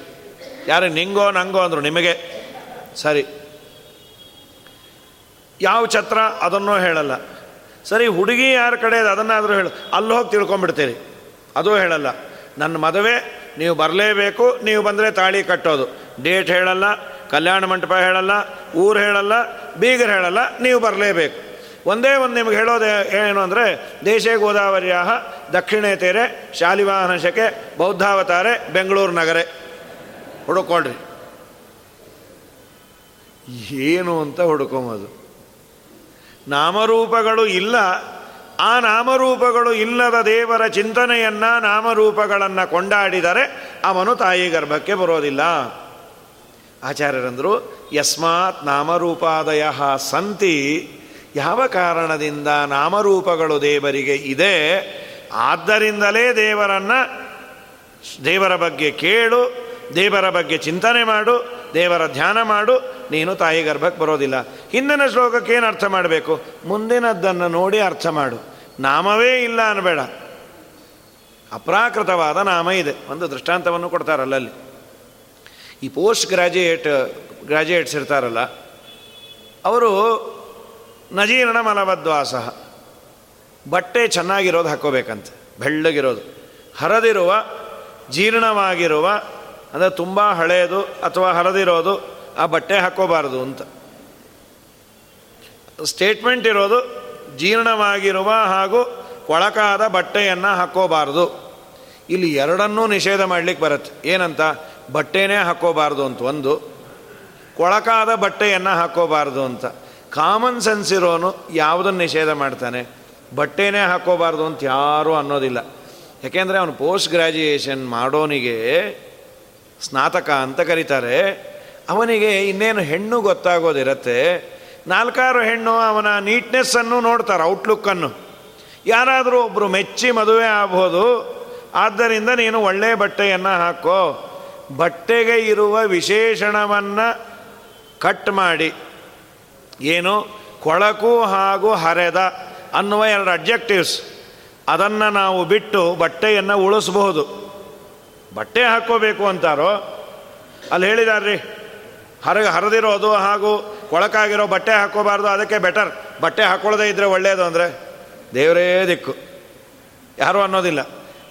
ಯಾರು, ನಿಂಗೋ, ನಂಗೋ ಅಂದರು ನಿಮಗೆ. ಸರಿ. ಯಾವ ಛತ್ರ? ಅದನ್ನು ಹೇಳಲ್ಲ. ಸರಿ, ಹುಡುಗಿ ಯಾರ ಕಡೆ ಅದನ್ನಾದರೂ ಹೇಳು. ಅಲ್ಲಿ ಹೋಗಿ ತಿಳ್ಕೊಂಬಿಡ್ತೀರಿ ಅದೂ ಹೇಳಲ್ಲ. ನನ್ನ ಮದುವೆ, ನೀವು ಬರಲೇಬೇಕು, ನೀವು ಬಂದರೆ ತಾಳಿ ಕಟ್ಟೋದು. ಡೇಟ್ ಹೇಳಲ್ಲ. ಕಲ್ಯಾಣ ಮಂಟಪ ಹೇಳಲ್ಲ, ಊರು ಹೇಳಲ್ಲ, ಬೀಗರು ಹೇಳಲ್ಲ, ನೀವು ಬರಲೇಬೇಕು. ಒಂದೇ ಒಂದು ನಿಮಗೆ ಹೇಳೋದು ಏನು ಅಂದರೆ, ದೇಶೇ ಗೋದಾವರಿಯ ದಕ್ಷಿಣೇ ತೇರೆ, ಶಾಲಿವಾಹನ ಶಕೆ, ಬೌದ್ಧಾವತಾರೆ, ಬೆಂಗಳೂರು ನಗರೆ. ಹುಡುಕೊಳ್ರಿ ಏನು ಅಂತ ಹುಡುಕೊಂಬೋದು ನಾಮರೂಪಗಳು ಇಲ್ಲ, ಆ ನಾಮರೂಪಗಳು ಇಲ್ಲದ ದೇವರ ಚಿಂತನೆಯನ್ನ ನಾಮರೂಪಗಳನ್ನು ಕೊಂಡಾಡಿದರೆ, ಅವನು ತಾಯಿ ಗರ್ಭಕ್ಕೆ ಬರೋದಿಲ್ಲ. ಆಚಾರ್ಯರಂದರು, ಯಸ್ಮಾತ್ ನಾಮರೂಪಾದಯ ಸಂತಿ, ಯಾವ ಕಾರಣದಿಂದ ನಾಮರೂಪಗಳು ದೇವರಿಗೆ ಇದೆ, ಆದ್ದರಿಂದಲೇ ದೇವರನ್ನು, ದೇವರ ಬಗ್ಗೆ ಕೇಳು, ದೇವರ ಬಗ್ಗೆ ಚಿಂತನೆ ಮಾಡು, ದೇವರ ಧ್ಯಾನ ಮಾಡು, ನೀನು ತಾಯಿ ಗರ್ಭಕ್ಕೆ ಬರೋದಿಲ್ಲ. ಹಿಂದಿನ ಶ್ಲೋಕಕ್ಕೆ ಏನು ಅರ್ಥ ಮಾಡಬೇಕು? ಮುಂದಿನದ್ದನ್ನು ನೋಡಿ ಅರ್ಥ ಮಾಡು. ನಾಮವೇ ಇಲ್ಲ ಅನ್ನಬೇಡ ಅಪ್ರಾಕೃತವಾದ ನಾಮ ಇದೆ. ಒಂದು ದೃಷ್ಟಾಂತವನ್ನು ಕೊಡ್ತಾರಲ್ಲ ಈ ಪೋಸ್ಟ್ ಗ್ರಾಜ್ಯುಯೇಟ್, ಗ್ರಾಜ್ಯುಯೇಟ್ಸ್ ಇರ್ತಾರಲ್ಲ, ಅವರು ನಜೀರ್ಣ ಮಲಬದ್ವಾಸ, ಬಟ್ಟೆ ಚೆನ್ನಾಗಿರೋದು ಹಾಕ್ಕೋಬೇಕಂತ, ಬೆಳ್ಳಗಿರೋದು. ಹರದಿರುವ, ಜೀರ್ಣವಾಗಿರುವ, ಅಂದರೆ ತುಂಬ ಹಳೆಯದು ಅಥವಾ ಹರದಿರೋದು ಆ ಬಟ್ಟೆ ಹಾಕೋಬಾರದು ಅಂತ. ಸ್ಟೇಟ್ಮೆಂಟ್ ಇರೋದು ಜೀರ್ಣವಾಗಿರುವ ಹಾಗೂ ಕೊಳಕಾದ ಬಟ್ಟೆಯನ್ನು ಹಾಕ್ಕೋಬಾರ್ದು. ಇಲ್ಲಿ ಎರಡನ್ನೂ ನಿಷೇಧ ಮಾಡಲಿಕ್ಕೆ ಬರುತ್ತೆ. ಏನಂತ? ಬಟ್ಟೆನೇ ಹಾಕೋಬಾರ್ದು ಅಂತ ಒಂದು, ಕೊಳಕಾದ ಬಟ್ಟೆಯನ್ನು ಹಾಕೋಬಾರ್ದು ಅಂತ. ಕಾಮನ್ ಸೆನ್ಸ್ ಇರೋನು ಯಾವುದನ್ನು ನಿಷೇಧ ಮಾಡ್ತಾನೆ, ಬಟ್ಟೆನೇ ಹಾಕೋಬಾರ್ದು ಅಂತ ಯಾರೂ ಅನ್ನೋದಿಲ್ಲ. ಯಾಕೆಂದರೆ ಅವನು ಪೋಸ್ಟ್ ಗ್ರ್ಯಾಜುಯೇಷನ್ ಮಾಡೋನಿಗೆ ಸ್ನಾತಕ ಅಂತ ಕರೀತಾರೆ. ಅವನಿಗೆ ಇನ್ನೇನು ಹೆಣ್ಣು ಗೊತ್ತಾಗೋದಿರತ್ತೆ. ನಾಲ್ಕಾರು ಹೆಣ್ಣು ಅವನ ನೀಟ್ನೆಸ್ಸನ್ನು ನೋಡ್ತಾರೆ ಔಟ್ಲುಕ್ಕನ್ನು ಯಾರಾದರೂ ಒಬ್ಬರು ಮೆಚ್ಚಿ ಮದುವೆ ಆಗ್ಬೋದು, ಆದ್ದರಿಂದ ನೀನು ಒಳ್ಳೆಯ ಬಟ್ಟೆಯನ್ನು ಹಾಕೋ. ಬಟ್ಟೆಗೆ ಇರುವ ವಿಶೇಷಣವನ್ನು ಕಟ್ ಮಾಡಿ. ಏನು? ಕೊಳಕು ಹಾಗೂ ಹರೆದ ಅನ್ನುವ ಎರಡು ಅಬ್ಜೆಕ್ಟಿವ್ಸ್ ಅದನ್ನು ನಾವು ಬಿಟ್ಟು ಬಟ್ಟೆಯನ್ನು ಉಳಿಸ್ಬಹುದು. ಬಟ್ಟೆ ಹಾಕ್ಕೋಬೇಕು ಅಂತಾರೋ? ಅಲ್ಲಿ ಹೇಳಿದಾರ್ರಿ, ಹರಗ ಹರಿದಿರೋದು ಹಾಗೂ ಕೊಳಕಾಗಿರೋ ಬಟ್ಟೆ ಹಾಕ್ಕೋಬಾರ್ದು, ಅದಕ್ಕೆ ಬೆಟರ್ ಬಟ್ಟೆ ಹಾಕೊಳ್ಳದೇ ಇದ್ದರೆ ಒಳ್ಳೆಯದು ಅಂದರೆ ದೇವರೇ ದಿಕ್ಕು. ಯಾರು ಅನ್ನೋದಿಲ್ಲ.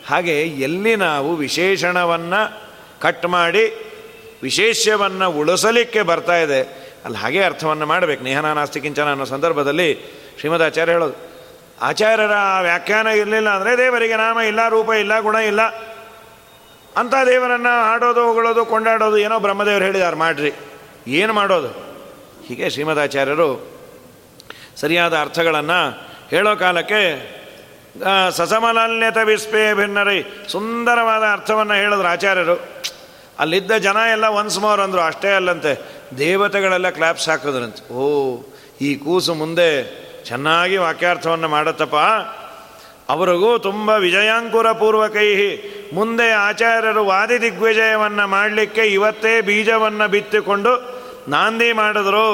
ಹಾಗೆ ಎಲ್ಲಿ ನಾವು ವಿಶೇಷಣವನ್ನು ಕಟ್ ಮಾಡಿ ವಿಶೇಷವನ್ನು ಉಳಿಸಲಿಕ್ಕೆ ಬರ್ತಾ ಇದೆ. ಅಲ್ಲಿ ಹಾಗೆ ಅರ್ಥವನ್ನು ಮಾಡಬೇಕು. ನೇಹನ ನಾಸ್ತಿ ಕಿಂಚನ ಅನ್ನೋ ಸಂದರ್ಭದಲ್ಲಿ ಶ್ರೀಮದಾಚಾರ್ಯ ಹೇಳೋದು, ಆಚಾರ್ಯರ ವ್ಯಾಖ್ಯಾನ ಇರಲಿಲ್ಲ ಅಂದರೆ ದೇವರಿಗೆ ನಾಮ ಇಲ್ಲ, ರೂಪ ಇಲ್ಲ, ಗುಣ ಇಲ್ಲ. ಅಂಥ ದೇವರನ್ನು ಹಾಡೋದು ಹೊಗಳೋದು, ಕೊಂಡಾಡೋದು ಏನೋ ಬ್ರಹ್ಮದೇವರು ಹೇಳಿದಾರೆ, ಮಾಡ್ರಿ. ಏನು ಮಾಡೋದು? ಹೀಗೆ ಶ್ರೀಮದಾಚಾರ್ಯರು ಸರಿಯಾದ ಅರ್ಥಗಳನ್ನು ಹೇಳೋ ಕಾಲಕ್ಕೆ ಸಸಮಲಾಲ್ಯತ ವಿಸ್ಪೇ ಭಿನ್ನರಿ. ಸುಂದರವಾದ ಅರ್ಥವನ್ನು ಹೇಳಿದ್ರು ಆಚಾರ್ಯರು. ಅಲ್ಲಿದ್ದ ಜನ ಎಲ್ಲ ಒನ್ಸ್ ಮೋರ್ ಅಂದರು, ಅಷ್ಟೇ ಅಲ್ಲಂತೆ. ದೇವತೆಗಳೆಲ್ಲ ಕ್ಲಾಪ್ಸ್ ಹಾಕಿದ್ರಂತೆ. ಓ, ಈ ಕೂಸು ಮುಂದೆ ಚೆನ್ನಾಗಿ ವಾಕ್ಯಾರ್ಥವನ್ನು ಮಾಡುತ್ತಪ್ಪ. ಅವರಿಗೂ ತುಂಬ ವಿಜಯಾಂಕುರ ಪೂರ್ವಕೈ ಮುಂದೆ ಆಚಾರ್ಯರು ವಾದಿ ದಿಗ್ವಿಜಯವನ್ನು ಮಾಡಲಿಕ್ಕೆ ಇವತ್ತೇ ಬೀಜವನ್ನು ಬಿತ್ತಿಕೊಂಡು ನಾಂದಿ ಮಾಡಿದ್ರು.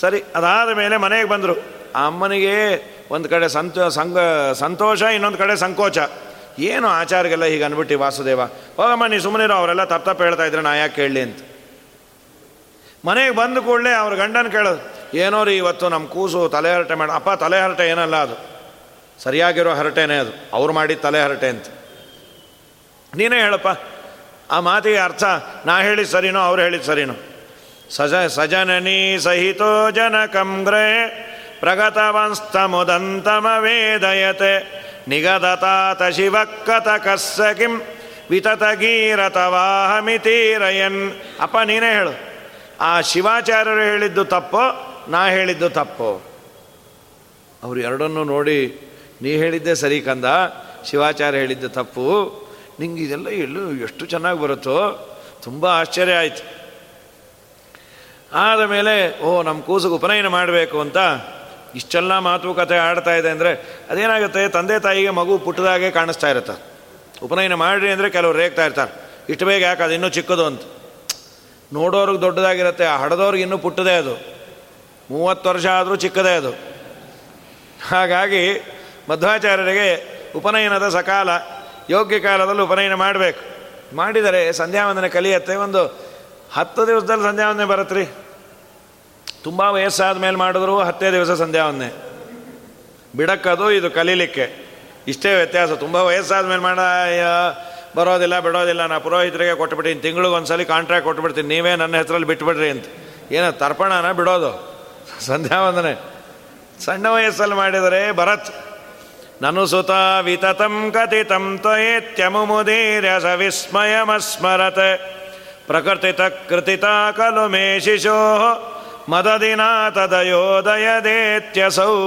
ಸರಿ, ಅದಾದ ಮೇಲೆ ಮನೆಗೆ ಬಂದರು. ಅಮ್ಮನಿಗೆ ಒಂದು ಕಡೆ ಸಂತೋ ಸಂಗ ಸಂತೋಷ, ಇನ್ನೊಂದು ಕಡೆ ಸಂಕೋಚ. ಏನು ಆಚಾರಗೆಲ್ಲ ಹೀಗೆ ಅನ್ಬಿಟ್ಟು ವಾಸುದೇವ? ಹೋಗಮ್ಮ, ನೀ ಸುಮ್ಮನಿರೋ, ಅವರೆಲ್ಲ ತಪ್ಪ ತಪ್ಪು ಹೇಳ್ತಾ ಇದ್ರೆ ನಾ ಯಾಕೆ ಕೇಳಲಿ ಅಂತ. ಮನೆಗೆ ಬಂದ ಕೂಡಲೇ ಅವ್ರ ಗಂಡನ ಕೇಳೋದು ಏನೋ ರೀ ಇವತ್ತು ನಮ್ಮ ಕೂಸು ತಲೆ ಹರಟೆ ಮಾಡ ಅಪ್ಪ, ತಲೆ ಹರಟೆ ಏನಲ್ಲ ಅದು. ಸರಿಯಾಗಿರೋ ಹರಟೆನೇ ಅದು. ಅವ್ರು ಮಾಡಿ ತಲೆ ಹರಟೆ ಅಂತ. ನೀನೇ ಹೇಳಪ್ಪ. ಆ ಮಾತಿಗೆ ಅರ್ಥ, ನಾ ಹೇಳಿದ ಸರಿನೋ, ಅವ್ರು ಹೇಳಿದ ಸರಿನೋ. ಸಜ ಸಜನನಿ ಸಹಿತೋ ಜನಕಂಗ್ರೆ ನಿಗದತಾತ ಶಿವಕ್ಕತ ವಿತತ ಕಿಂ, ವಿತತಗೀರತವಾಹಮಿತೀರಯನ್. ಅಪ್ಪ, ನೀನೇ ಹೇಳು. ಆ ಶಿವಾಚಾರ್ಯರು ಹೇಳಿದ್ದು ತಪ್ಪೋ, ನಾ ಹೇಳಿದ್ದು ತಪ್ಪೋ? ಅವರು ಎರಡನ್ನೂ ನೋಡಿ, ನೀ ಹೇಳಿದ್ದೆ ಸರಿ ಕಂದ, ಶಿವಾಚಾರ್ಯ ಹೇಳಿದ್ದು ತಪ್ಪು. ನಿಂಗೆ ಇದೆಲ್ಲ ಎಲ್ಲು ಎಷ್ಟು ಚೆನ್ನಾಗಿ ಬರುತ್ತೋ, ತುಂಬ ಆಶ್ಚರ್ಯ ಆಯಿತು. ಆದ ಮೇಲೆ, ಓ ನಮ್ಮ ಕೂಸಿಗೆ ಉಪನಯನ ಮಾಡಬೇಕು ಅಂತ ಇಷ್ಟೆಲ್ಲ ಮಾತುಕತೆ ಆಡ್ತಾ ಇದೆ ಅಂದರೆ ಅದೇನಾಗುತ್ತೆ? ತಂದೆ ತಾಯಿಗೆ ಮಗು ಪುಟ್ಟದಾಗೆ ಕಾಣಿಸ್ತಾ ಇರುತ್ತೆ. ಉಪನಯನ ಮಾಡಿರಿ ಅಂದರೆ ಕೆಲವ್ರು ರೇಗ್ತಾ ಇರ್ತಾರೆ. ಇಷ್ಟು ಬೇಗ ಯಾಕೆ? ಅದು ಇನ್ನೂ ಚಿಕ್ಕದು ಅಂತ. ನೋಡೋರಿಗೆ ದೊಡ್ಡದಾಗಿರುತ್ತೆ. ಆ ಹಡದವ್ರಿಗೆ ಇನ್ನೂ ಪುಟ್ಟದೇ ಅದು. ಮೂವತ್ತು ವರ್ಷ ಆದರೂ ಚಿಕ್ಕದೇ ಅದು. ಹಾಗಾಗಿ ಮಧ್ವಾಚಾರ್ಯರಿಗೆ ಉಪನಯನದ ಸಕಾಲ, ಯೋಗ್ಯ ಕಾಲದಲ್ಲಿ ಉಪನಯನ ಮಾಡಬೇಕು. ಮಾಡಿದರೆ ಸಂಧ್ಯಾವಂದನೆ ಕಲಿಯತ್ತೆ. ಒಂದು ಹತ್ತು ದಿವಸದಲ್ಲಿ ಸಂಧ್ಯಾವಂದನೆ ಬರತ್ರಿ. ತುಂಬ ವಯಸ್ಸಾದ ಮೇಲೆ ಮಾಡಿದ್ರು, ಹತ್ತೇ ದಿವಸ ಸಂಧ್ಯಾವಂದನೆ ಬಿಡಕ್ಕದು ಇದು ಕಲೀಲಿಕ್ಕೆ. ಇಷ್ಟೇ ವ್ಯತ್ಯಾಸ, ತುಂಬ ವಯಸ್ಸಾದ ಮೇಲೆ ಮಾಡ ಬರೋದಿಲ್ಲ, ಬಿಡೋದಿಲ್ಲ, ನಾ ಪುರೋಹಿತರಿಗೆ ಕೊಟ್ಬಿಟ್ಟಿನಿ ತಿಂಗಳಿಗೆ ಸಲ ಕಾಂಟ್ರಾಕ್ಟ್ ಕೊಟ್ಬಿಡ್ತೀನಿ, ನೀವೇ ನನ್ನ ಹೆಸರಲ್ಲಿ ಬಿಟ್ಬಿಡ್ರಿ ಅಂತ. ಏನೋ ತರ್ಪಣನ ಬಿಡೋದು. ಸಂಧ್ಯಾವಂದನೆ ಸಣ್ಣ ವಯಸ್ಸಲ್ಲಿ ಮಾಡಿದರೆ ಭರತ್. ನನು ಸುತ ವಿತತಂ ಕಥಿತಂ ತ್ವಯೇತ್ಯಮುಮುದೀರ್ಯ ಸ ವಿಸ್ಮಯಮಸ್ಮರತ್ ಪ್ರಕೃತಿತ ಕೃತಿತ ಕಲು ಮೇ ಶಿಶೋ. ಮದದಿನಾ ತದಯೋದಯದೇತ್ಯಸೌ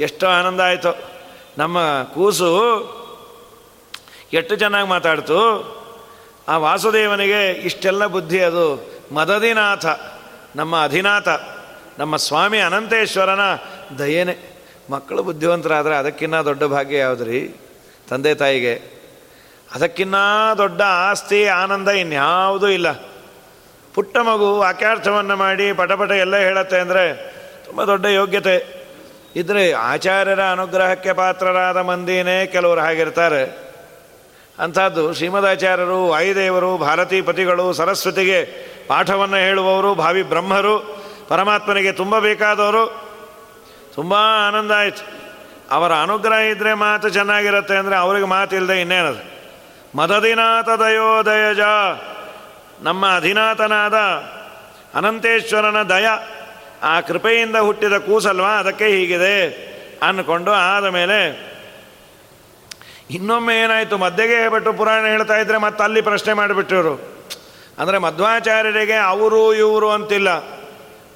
ಎಷ್ಟು ಆನಂದ ಆಯಿತು. ನಮ್ಮ ಕೂಸು ಎಷ್ಟು ಚೆನ್ನಾಗಿ ಮಾತಾಡ್ತು. ಆ ವಾಸುದೇವನಿಗೆ ಇಷ್ಟೆಲ್ಲ ಬುದ್ಧಿ ಅದು. ಮದದಿನಾಥ, ನಮ್ಮ ಅಧಿನಾಥ, ನಮ್ಮ ಸ್ವಾಮಿ ಅನಂತೇಶ್ವರನ ದಯೇನೆ. ಮಕ್ಕಳು ಬುದ್ಧಿವಂತರಾದರೆ ಅದಕ್ಕಿನ್ನ ದೊಡ್ಡ ಭಾಗ್ಯ ಯಾವುದ್ರಿ? ತಂದೆ ತಾಯಿಗೆ. ಅದಕ್ಕಿನ್ನ ದೊಡ್ಡ ಆಸ್ತಿ, ಆನಂದ ಇನ್ಯಾವುದೂ ಇಲ್ಲ. ಪುಟ್ಟ ಮಗು ವಾಕ್ಯಾರ್ಥವನ್ನು ಮಾಡಿ ಪಟಪಟ ಎಲ್ಲ ಹೇಳತ್ತೆ ಅಂದರೆ ತುಂಬ ದೊಡ್ಡ ಯೋಗ್ಯತೆ. ಇದ್ರೆ ಆಚಾರ್ಯರ ಅನುಗ್ರಹಕ್ಕೆ ಪಾತ್ರರಾದ ಮಂದಿನೇ ಕೆಲವರು ಆಗಿರ್ತಾರೆ ಅಂಥದ್ದು ಶ್ರೀಮದಾಚಾರ್ಯರು, ವಾಯುದೇವರು ಭಾರತೀ ಪತಿಗಳು ಸರಸ್ವತಿಗೆ ಪಾಠವನ್ನು ಹೇಳುವವರು, ಭಾವಿ ಬ್ರಹ್ಮರು, ಪರಮಾತ್ಮನಿಗೆ ತುಂಬ ಬೇಕಾದವರು. ತುಂಬ ಆನಂದ ಆಯಿತು. ಅವರ ಅನುಗ್ರಹ ಇದ್ದರೆ ಮಾತು ಚೆನ್ನಾಗಿರುತ್ತೆ ಅಂದರೆ ಅವ್ರಿಗೆ ಮಾತಿಲ್ಲದೆ ಇನ್ನೇನದು? ಮದದಿನಾಥ ದಯೋದಯಜ. ನಮ್ಮ ಅಧಿನಾಥನಾದ ಅನಂತೇಶ್ವರನ ದಯ ಆ ಕೃಪೆಯಿಂದ ಹುಟ್ಟಿದ ಕೂಸಲ್ವಾ? ಅದಕ್ಕೆ ಹೀಗಿದೆ ಅಂದ್ಕೊಂಡು ಆದ ಮೇಲೆ ಇನ್ನೊಮ್ಮೆ ಏನಾಯಿತು? ಮಧ್ಯೆಗೆ ಹೇಳ್ಬಿಟ್ಟು ಪುರಾಣ ಹೇಳ್ತಾ ಇದ್ರೆ ಮತ್ತೆ ಅಲ್ಲಿ ಪ್ರಶ್ನೆ ಮಾಡಿಬಿಟ್ಟಿವರು ಅಂದರೆ ಮಧ್ವಾಚಾರ್ಯರಿಗೆ ಅವರು ಇವರು ಅಂತಿಲ್ಲ.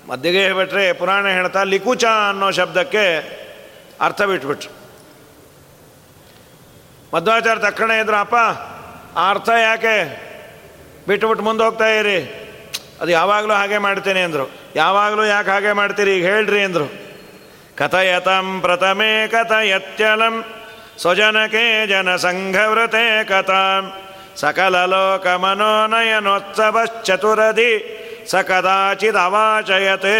ಮಧ್ಯಗೆ ಹೇಳ್ಬಿಟ್ರೆ ಪುರಾಣ ಹೇಳ್ತಾ ಲಿಕುಚ ಅನ್ನೋ ಶಬ್ದಕ್ಕೆ ಅರ್ಥ ಬಿಟ್ಬಿಟ್ರು. ಮಧ್ವಾಚಾರ್ಯ ತಕ್ಷಣ ಇದ್ರು ಅಪ್ಪ, ಆ ಅರ್ಥ ಯಾಕೆ? ಬಿಟ್ಟುಬಿಟ್ಟು ಮುಂದೆ ಹೋಗ್ತಾ ಇರಿ. ಅದು ಯಾವಾಗಲೂ ಹಾಗೆ ಮಾಡ್ತೇನೆ ಅಂದರು. ಯಾವಾಗಲೂ ಯಾಕೆ ಹಾಗೆ ಮಾಡ್ತೀರಿ ಈಗ ಹೇಳ್ರಿ ಅಂದರು. ಕಥಯತಂ ಪ್ರಥಮೇ ಕಥಯತ್ಯಲಂ ಸ್ವಜನಕೇ ಜನ ಸಂಘವೃತೆ ಕಥಾಂ. ಸಕಲ ಲೋಕ ಮನೋನಯನೋತ್ಸವಶ್ಚತುರದಿ ಸ ಕದಾಚಿತ್ ಅವಾಚಯತೆ.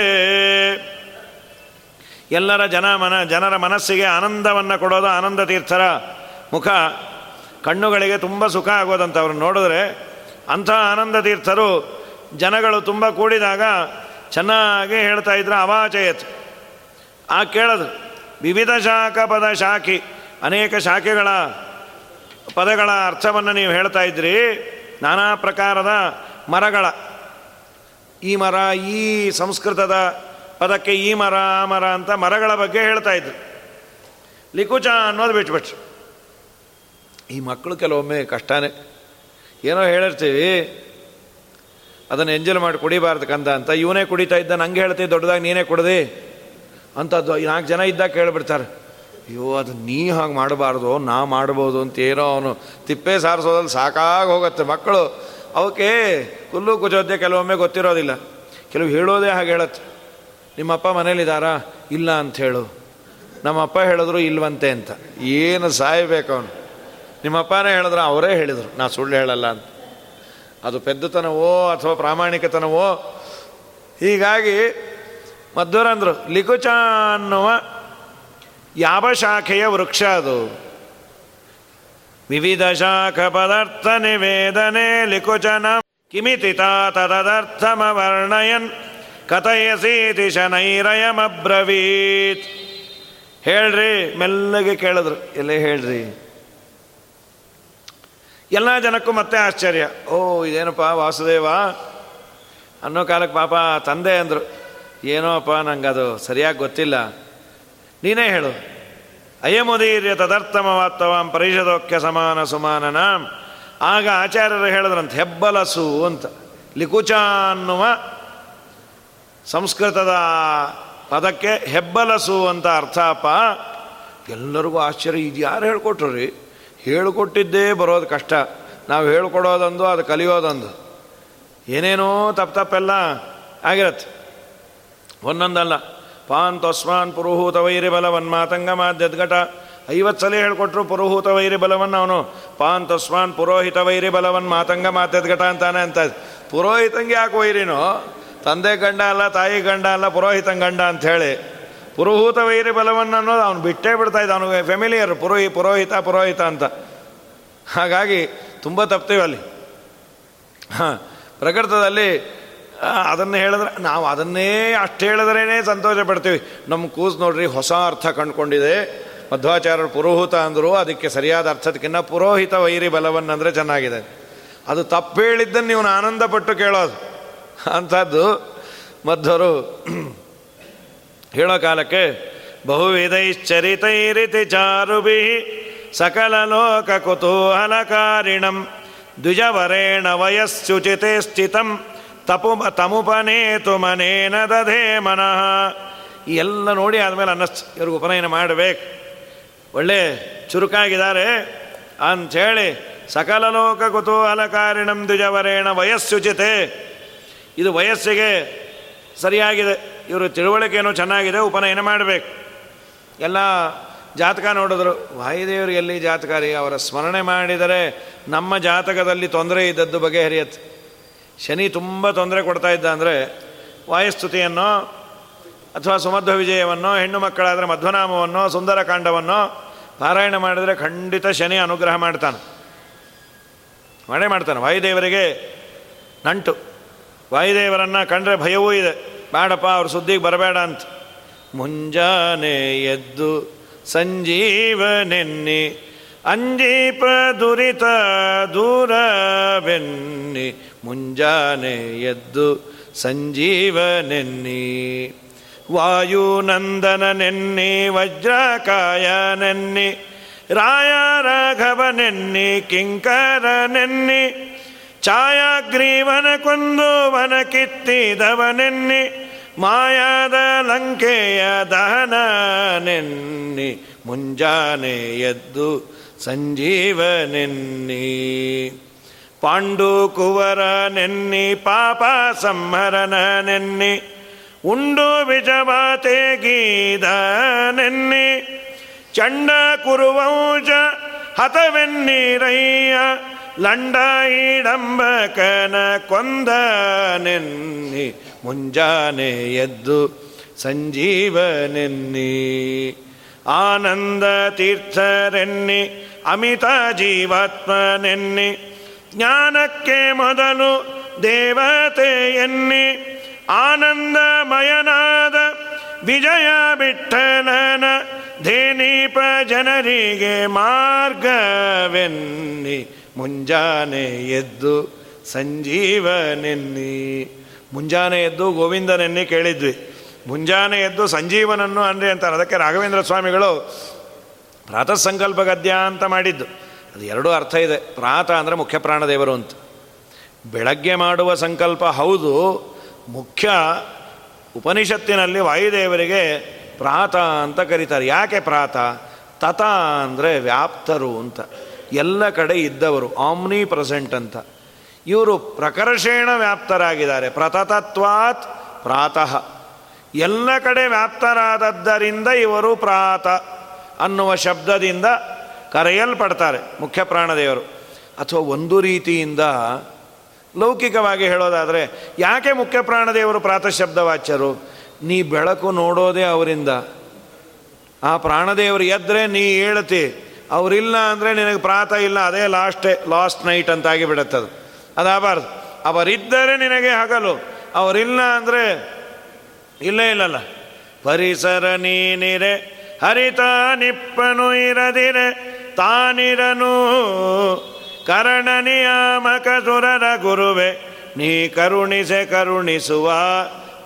ಎಲ್ಲರ ಜನ ಮನ ಜನರ ಮನಸ್ಸಿಗೆ ಆನಂದವನ್ನು ಕೊಡೋದು ಆನಂದ ತೀರ್ಥರ ಮುಖ. ಕಣ್ಣುಗಳಿಗೆ ತುಂಬ ಸುಖ ಆಗೋದಂತ ಅವ್ರನ್ನ ನೋಡಿದ್ರೆ ಅಂಥ ಆನಂದ ತೀರ್ಥರು ಜನಗಳು ತುಂಬ ಕೂಡಿದಾಗ ಚೆನ್ನಾಗಿ ಹೇಳ್ತಾ ಇದ್ರು, ಅವಾಚಯತ್. ಆ ಕೇಳದು ವಿವಿಧ ಶಾಖ ಪದ ಶಾಖಿ, ಅನೇಕ ಶಾಖೆಗಳ ಪದಗಳ ಅರ್ಥವನ್ನು ನೀವು ಹೇಳ್ತಾ ಇದ್ರಿ, ನಾನಾ ಪ್ರಕಾರದ ಮರಗಳ. ಈ ಮರ, ಈ ಸಂಸ್ಕೃತದ ಪದಕ್ಕೆ ಈ ಮರ ಮರ ಅಂತ ಮರಗಳ ಬಗ್ಗೆ ಹೇಳ್ತಾ ಇದ್ರು. ಲಿಕುಚ ಅನ್ನೋದು ಬಿಟ್ಬಿಟ್ರು. ಈ ಮಕ್ಕಳು ಕೆಲವೊಮ್ಮೆ ಕಷ್ಟನೇ ಏನೋ ಹೇಳಿರ್ತೀವಿ. ಅದನ್ನು ಎಂಜಲ್ ಮಾಡಿ ಕುಡಿಬಾರ್ದು ಕಂದ ಅಂತ. ಇವನೇ ಕುಡಿತಾ ಇದ್ದ ನಂಗೆ ಹೇಳ್ತೀವಿ, ದೊಡ್ಡದಾಗಿ ನೀನೇ ಕುಡ್ದಿ. ಅದು ನಾಲ್ಕು ಜನ ಇದ್ದಾಗ ಕೇಳಿಬಿಡ್ತಾರೆ. ಅಯ್ಯೋ, ಅದು ನೀ ಹಾಗೆ ಮಾಡಬಾರ್ದು, ನಾ ಮಾಡ್ಬೋದು ಅಂತ ಏನೋ ಅವನು ತಿಪ್ಪೆ ಸಾರಿಸೋದಲ್ಲಿ ಸಾಕಾಗಿ ಹೋಗುತ್ತೆ ಮಕ್ಕಳು. ಅವಕ್ಕೆ ಹುಲ್ಲು ಕುಚೋದ್ಯ ಕೆಲವೊಮ್ಮೆ ಗೊತ್ತಿರೋದಿಲ್ಲ. ಕೆಲವು ಹೇಳೋದೇ ಹಾಗೆ ಹೇಳತ್ತೆ. ನಿಮ್ಮಪ್ಪ ಮನೇಲಿದ್ದಾರಾ? ಇಲ್ಲ ಅಂತ ಹೇಳು. ನಮ್ಮಪ್ಪ ಹೇಳಿದ್ರು ಇಲ್ವಂತೆ ಅಂತ. ಏನು ಸಾಯಬೇಕು ಅವನು? ನಿಮ್ಮಪ್ಪನೇ ಹೇಳಿದ್ರು ಅವರೇ ಹೇಳಿದರು, ನಾ ಸುಳ್ಳು ಹೇಳಲ್ಲ ಅಂತ. ಅದು ಪೆದ್ದುತನವೋ ಅಥವಾ ಪ್ರಾಮಾಣಿಕತನವೋ? ಹೀಗಾಗಿ ಮಧ್ವರಂದ್ರು ಲಿಕುಚ ಅನ್ನುವ ಯಾವ ಶಾಖೆಯ ವೃಕ್ಷ ಅದು? ವಿವಿಧ ಶಾಖ ಪದಾರ್ಥ ನಿವೇದನೆ, ಲಿಕುಚನ ಕಿಮಿತಿ ತದರ್ಥಮವರ್ಣಯನ್ ಕಥಯಸೀತಿ ಶನೈರಯಮಬ್ರವೀತ್. ಹೇಳ್ರಿ, ಮೆಲ್ಲಗೆ ಕೇಳಿದ್ರು, ಎಲ್ಲೇ ಹೇಳ್ರಿ? ಎಲ್ಲ ಜನಕ್ಕೂ ಮತ್ತೆ ಆಶ್ಚರ್ಯ. ಓ, ಇದೇನಪ್ಪ ವಾಸುದೇವ? ಅನ್ನೋ ಕಾಲಕ್ಕೆ ಪಾಪ ತಂದೆ ಅಂದರು. ಏನೋ ಅಪ್ಪ ನಂಗೆ ಅದು ಸರಿಯಾಗಿ ಗೊತ್ತಿಲ್ಲ. ನೀನೇ ಹೇಳು. ಅಯಮುದೀರ್ಯ ತದರ್ಥಮವಾತ್ತವಾಂ ಪರಿಷದೋಖ್ಯ ಸಮಾನ ಸುಮಾನನ. ಆಗ ಆಚಾರ್ಯರು ಹೇಳಿದ್ರಂತ, ಹೆಬ್ಬಲಸು ಅಂತ. ಲಿಕುಚ ಅನ್ನುವ ಸಂಸ್ಕೃತದ ಪದಕ್ಕೆ ಹೆಬ್ಬಲಸು ಅಂತ ಅರ್ಥ ಅಪ್ಪ. ಎಲ್ಲರಿಗೂ ಆಶ್ಚರ್ಯ. ಇದು ಯಾರು ಹೇಳ್ಕೊಟ್ರು ರೀ? ಹೇಳಿಕೊಟ್ಟಿದ್ದೇ ಬರೋದು ಕಷ್ಟ. ನಾವು ಹೇಳ್ಕೊಡೋದೊಂದು, ಅದು ಕಲಿಯೋದೊಂದು. ಏನೇನೋ ತಪ್ಪು ತಪ್ಪೆಲ್ಲ ಆಗಿರತ್ತೆ. ಒಂದೊಂದಲ್ಲ. ಪಾನ್ ತೊಸ್ಮಾನ್ ಪುರುಹೂತ ವೈರಿ ಬಲವನ್ ಮಾತಂಗ ಮಾಧ್ಯದ್ಘಟ. ಐವತ್ತು ಸಲ ಹೇಳ್ಕೊಟ್ರು ಪುರೋಹೂತ ವೈರಿ ಬಲವನ್ನು ಅವನು. ಪಾನ್ ತೊಸ್ಮಾನ್ ಪುರೋಹಿತ ವೈರಿ ಬಲವನ್ ಮಾತಂಗ ಮಾಧ್ಯದ್ಘಟ ಅಂತಾನೆ ಅಂತ. ಪುರೋಹಿತಂಗೆ ಯಾಕೆ ವೈರಿನೋ? ತಂದೆ ಗಂಡ ಅಲ್ಲ, ತಾಯಿ ಗಂಡ ಅಲ್ಲ, ಪುರೋಹಿತನ ಗಂಡ ಅಂತ ಹೇಳಿ ಪುರೋಹಿತ ವೈರಿ ಬಲವನ್ನು ಅನ್ನೋದು ಅವನು ಬಿಟ್ಟೇ ಬಿಡ್ತಾ ಇದ್ದ. ಅವನು ಫೆಮಿಲಿಯರ್ ಪುರೋಹಿ, ಪುರೋಹಿತ ಪುರೋಹಿತ ಅಂತ. ಹಾಗಾಗಿ ತುಂಬ ತಪ್ತೀವಿ ಅಲ್ಲಿ. ಹಾಂ, ಪ್ರಕೃತದಲ್ಲಿ ಅದನ್ನು ಹೇಳಿದ್ರೆ ನಾವು ಅದನ್ನೇ ಅಷ್ಟು ಹೇಳಿದ್ರೇ ಸಂತೋಷ ಪಡ್ತೀವಿ. ನಮ್ಮ ಕೂಸು ನೋಡ್ರಿ, ಹೊಸ ಅರ್ಥ ಕಂಡುಕೊಂಡಿದೆ. ಮಧ್ವಾಚಾರ್ಯರು ಪುರೋಹಿತ ಅಂದರು, ಅದಕ್ಕೆ ಸರಿಯಾದ ಅರ್ಥದಕ್ಕಿಂತ ಪುರೋಹಿತ ವೈರಿ ಬಲವನ್ನಂದರೆ ಚೆನ್ನಾಗಿದೆ. ಅದು ತಪ್ಪು ಹೇಳಿದ್ದನ್ನು ನೀವು ಆನಂದಪಟ್ಟು ಕೇಳೋದು. ಅಂಥದ್ದು ಮಧ್ವರು ಹೇಳೋ ಕಾಲಕ್ಕೆ ಬಹುವಿಧೈಶ್ಚರಿತೈರಿತಿ ಚಾರುಭಿ ಸಕಲ ಲೋಕ ಕುತೂಹಲಕಾರಿಣಂ ದ್ವಿಜವರೆಣ ವಯಸ್ಸುಚಿತೆ ಸ್ಥಿತಂ ತಪು ತಮುಪನೇತು ಮನೇನ ದಧೇ ಮನಃ. ಎಲ್ಲ ನೋಡಿ ಆದಮೇಲೆ ಅನ್ನಿಸ್ತು ಇವ್ರಿಗೆ ಉಪನಯನ ಮಾಡಬೇಕು. ಒಳ್ಳೆ ಚುರುಕಾಗಿದ್ದಾರೆ. ಅಂಥೇಳಿ ಸಕಲ ಲೋಕ ಕುತೂಹಲಕಾರಿಣಂ ದ್ವಿಜವರೇಣ ವಯಸ್ಸುಚಿತೆ. ಇದು ವಯಸ್ಸಿಗೆ ಸರಿಯಾಗಿದೆ. ಇವರು ತಿಳುವಳಿಕೆಯೂ ಚೆನ್ನಾಗಿದೆ, ಉಪನಯನ ಮಾಡಬೇಕು. ಎಲ್ಲ ಜಾತಕ ನೋಡಿದ್ರು ವಾಯುದೇವರು ಎಲ್ಲಿ ಜಾತಕಾರಿ? ಅವರ ಸ್ಮರಣೆ ಮಾಡಿದರೆ ನಮ್ಮ ಜಾತಕದಲ್ಲಿ ತೊಂದರೆ ಇದ್ದದ್ದು ಬಗೆಹರಿಯತ್ತೆ ಶನಿ ತುಂಬ ತೊಂದರೆ ಕೊಡ್ತಾ ಇದ್ದ ಅಂದರೆ, ವಾಯುಸ್ತುತಿಯನ್ನು ಅಥವಾ ಸುಮಧ್ವ ವಿಜಯವನ್ನೋ, ಹೆಣ್ಣು ಮಕ್ಕಳಾದರೆ ಮಧ್ವನಾಮವನ್ನು ಸುಂದರಕಾಂಡವನ್ನು ಪಾರಾಯಣ ಮಾಡಿದರೆ ಖಂಡಿತ ಶನಿ ಅನುಗ್ರಹ ಮಾಡ್ತಾನೆ. ಮಾಡೇ ಮಾಡ್ತಾನೆ. ವಾಯುದೇವರಿಗೆ ನಂಟು. ವಾಯುದೇವರನ್ನು ಕಂಡ್ರೆ ಭಯವೂ ಇದೆ. ಬೇಡಪ್ಪ, ಅವ್ರ ಸುದ್ದಿಗೆ ಬರಬೇಡ ಅಂತ. ಮುಂಜಾನೆ ಎದ್ದು ಸಂಜೀವನೆನ್ನಿ, ಅಂಜೀಪ ದುರಿತ ದೂರ ಬೆನ್ನಿ ಮುಂಜಾನೆ ಎದ್ದು ಸಂಜೀವನೆನ್ನಿ. ವಜ್ರಕಾಯ ನೆನ್ನಿ ರಾಯ ರಾಘವ ನೆನ್ನಿ ಕಿಂಕರ ಕಿಂಕರನೆನ್ನಿ ಛಾಯಾಗ್ರೀವನ ಕೊಂದುವನ ಕಿತ್ತಿದವನೆನ್ನಿ ಮಾಯಾದ ಲಂಕೆಯ ದಹನನೆನ್ನಿ, ಮುಂಜಾನೆ ಎದ್ದು ಸಂಜೀವನೆನ್ನಿ. ಪಾಂಡು ಕುವರನೆನ್ನಿ ಪಾಪ ಸಂಹರನನೆನ್ನಿ ಉಂಡು ವಿಜವಾತೆ ಗೀದ ನೆನ್ನಿ ಚಂಡ ಕುರುವಂಶ ಹತವೆನ್ನೀರಯ್ಯ ಲಂಡ ಕೊಂದ ನೆನ್ನಿ ಮುಂಜಾನೆ ಎದ್ದು ಸಂಜೀವನೆನ್ನಿ. ಆನಂದ ತೀರ್ಥರೆನ್ನಿ ಅಮಿತ ಜೀವಾತ್ಮನೆನ್ನಿ ಜ್ಞಾನಕ್ಕೆ ಮೊದಲು ದೇವತೆ ಎನ್ನಿ. ಆನಂದಮಯನಾದ ವಿಜಯ ಬಿಟ್ಟಲನ, ಧೇನೀಪ ಜನರಿಗೆ ಮಾರ್ಗವೆನ್ನಿ. ಮುಂಜಾನೆ ಎದ್ದು ಸಂಜೀವನೆನ್ನಿ. ಮುಂಜಾನೆ ಎದ್ದು ಗೋವಿಂದನೆನ್ನಿ ಕೇಳಿದ್ವಿ. ಮುಂಜಾನೆ ಎದ್ದು ಸಂಜೀವನನ್ನು ಅನ್ರಿ ಅಂತಾರೆ ಅದಕ್ಕೆ ರಾಘವೇಂದ್ರ ಸ್ವಾಮಿಗಳು ಪ್ರಾತಃ ಸಂಕಲ್ಪ ಗದ್ಯ ಅಂತ ಮಾಡಿದ್ದು. ಅದು ಎರಡೂ ಅರ್ಥ ಇದೆ. ಪ್ರಾತ ಅಂದರೆ ಮುಖ್ಯ ಪ್ರಾಣದೇವರು ಅಂತ. ಬೆಳಗ್ಗೆ ಮಾಡುವ ಸಂಕಲ್ಪ ಹೌದು. ಮುಖ್ಯ ಉಪನಿಷತ್ತಿನಲ್ಲಿ ವಾಯುದೇವರಿಗೆ ಪ್ರಾತ ಅಂತ ಕರೀತಾರೆ. ಯಾಕೆ ಪ್ರಾತ? ತತ ಅಂದರೆ ವ್ಯಾಪ್ತರು ಅಂತ. ಎಲ್ಲ ಕಡೆ ಇದ್ದವರು ಆಮ್ನಿ ಪ್ರೆಸೆಂಟ್ ಅಂತ. ಇವರು ಪ್ರಕರ್ಷೇಣ ವ್ಯಾಪ್ತರಾಗಿದ್ದಾರೆ. ಪ್ರತತತ್ವಾತ್ ಪ್ರಾತಃ. ಎಲ್ಲ ಕಡೆ ವ್ಯಾಪ್ತರಾದದ್ದರಿಂದ ಇವರು ಪ್ರಾತ ಅನ್ನುವ ಶಬ್ದದಿಂದ ಕರೆಯಲ್ಪಡ್ತಾರೆ ಮುಖ್ಯ ಪ್ರಾಣದೇವರು. ಅಥವಾ ಒಂದು ರೀತಿಯಿಂದ ಲೌಕಿಕವಾಗಿ ಹೇಳೋದಾದರೆ, ಯಾಕೆ ಮುಖ್ಯ ಪ್ರಾಣದೇವರು ಪ್ರಾತಃ ಶಬ್ದವಾಚ್ಯರು? ನೀ ಬೆಳಕು ನೋಡೋದೇ ಅವರಿಂದ. ಆ ಪ್ರಾಣದೇವರು ಎದ್ರೆ ನೀ ಹೇಳ್ತಿ ಅವರಿಲ್ಲ ಅಂದರೆ ನಿನಗೆ ಪ್ರಾತ ಇಲ್ಲ, ಅದೇ ಲಾಸ್ಟ್ ಲಾಸ್ಟ್ ನೈಟ್ ಅಂತಾಗಿ ಬಿಡುತ್ತದು ಅದಾಗಬಾರ್ದು. ಅವರಿದ್ದರೆ ನಿನಗೆ ಹಗಲು. ಅವರಿಲ್ಲ ಅಂದರೆ ಇಲ್ಲೇ ಇಲ್ಲಲ್ಲ. ಪರಿಸರ ನೀನಿರೆ, ಹರಿತ ನಿಪ್ಪನು ಇರದಿರೆ, ತಾನಿರನು ಕರಣ ನಿಯಾಮಕ ಸುರರ ಗುರುವೆ, ನೀ ಕರುಣಿಸೆ ಕರುಣಿಸುವ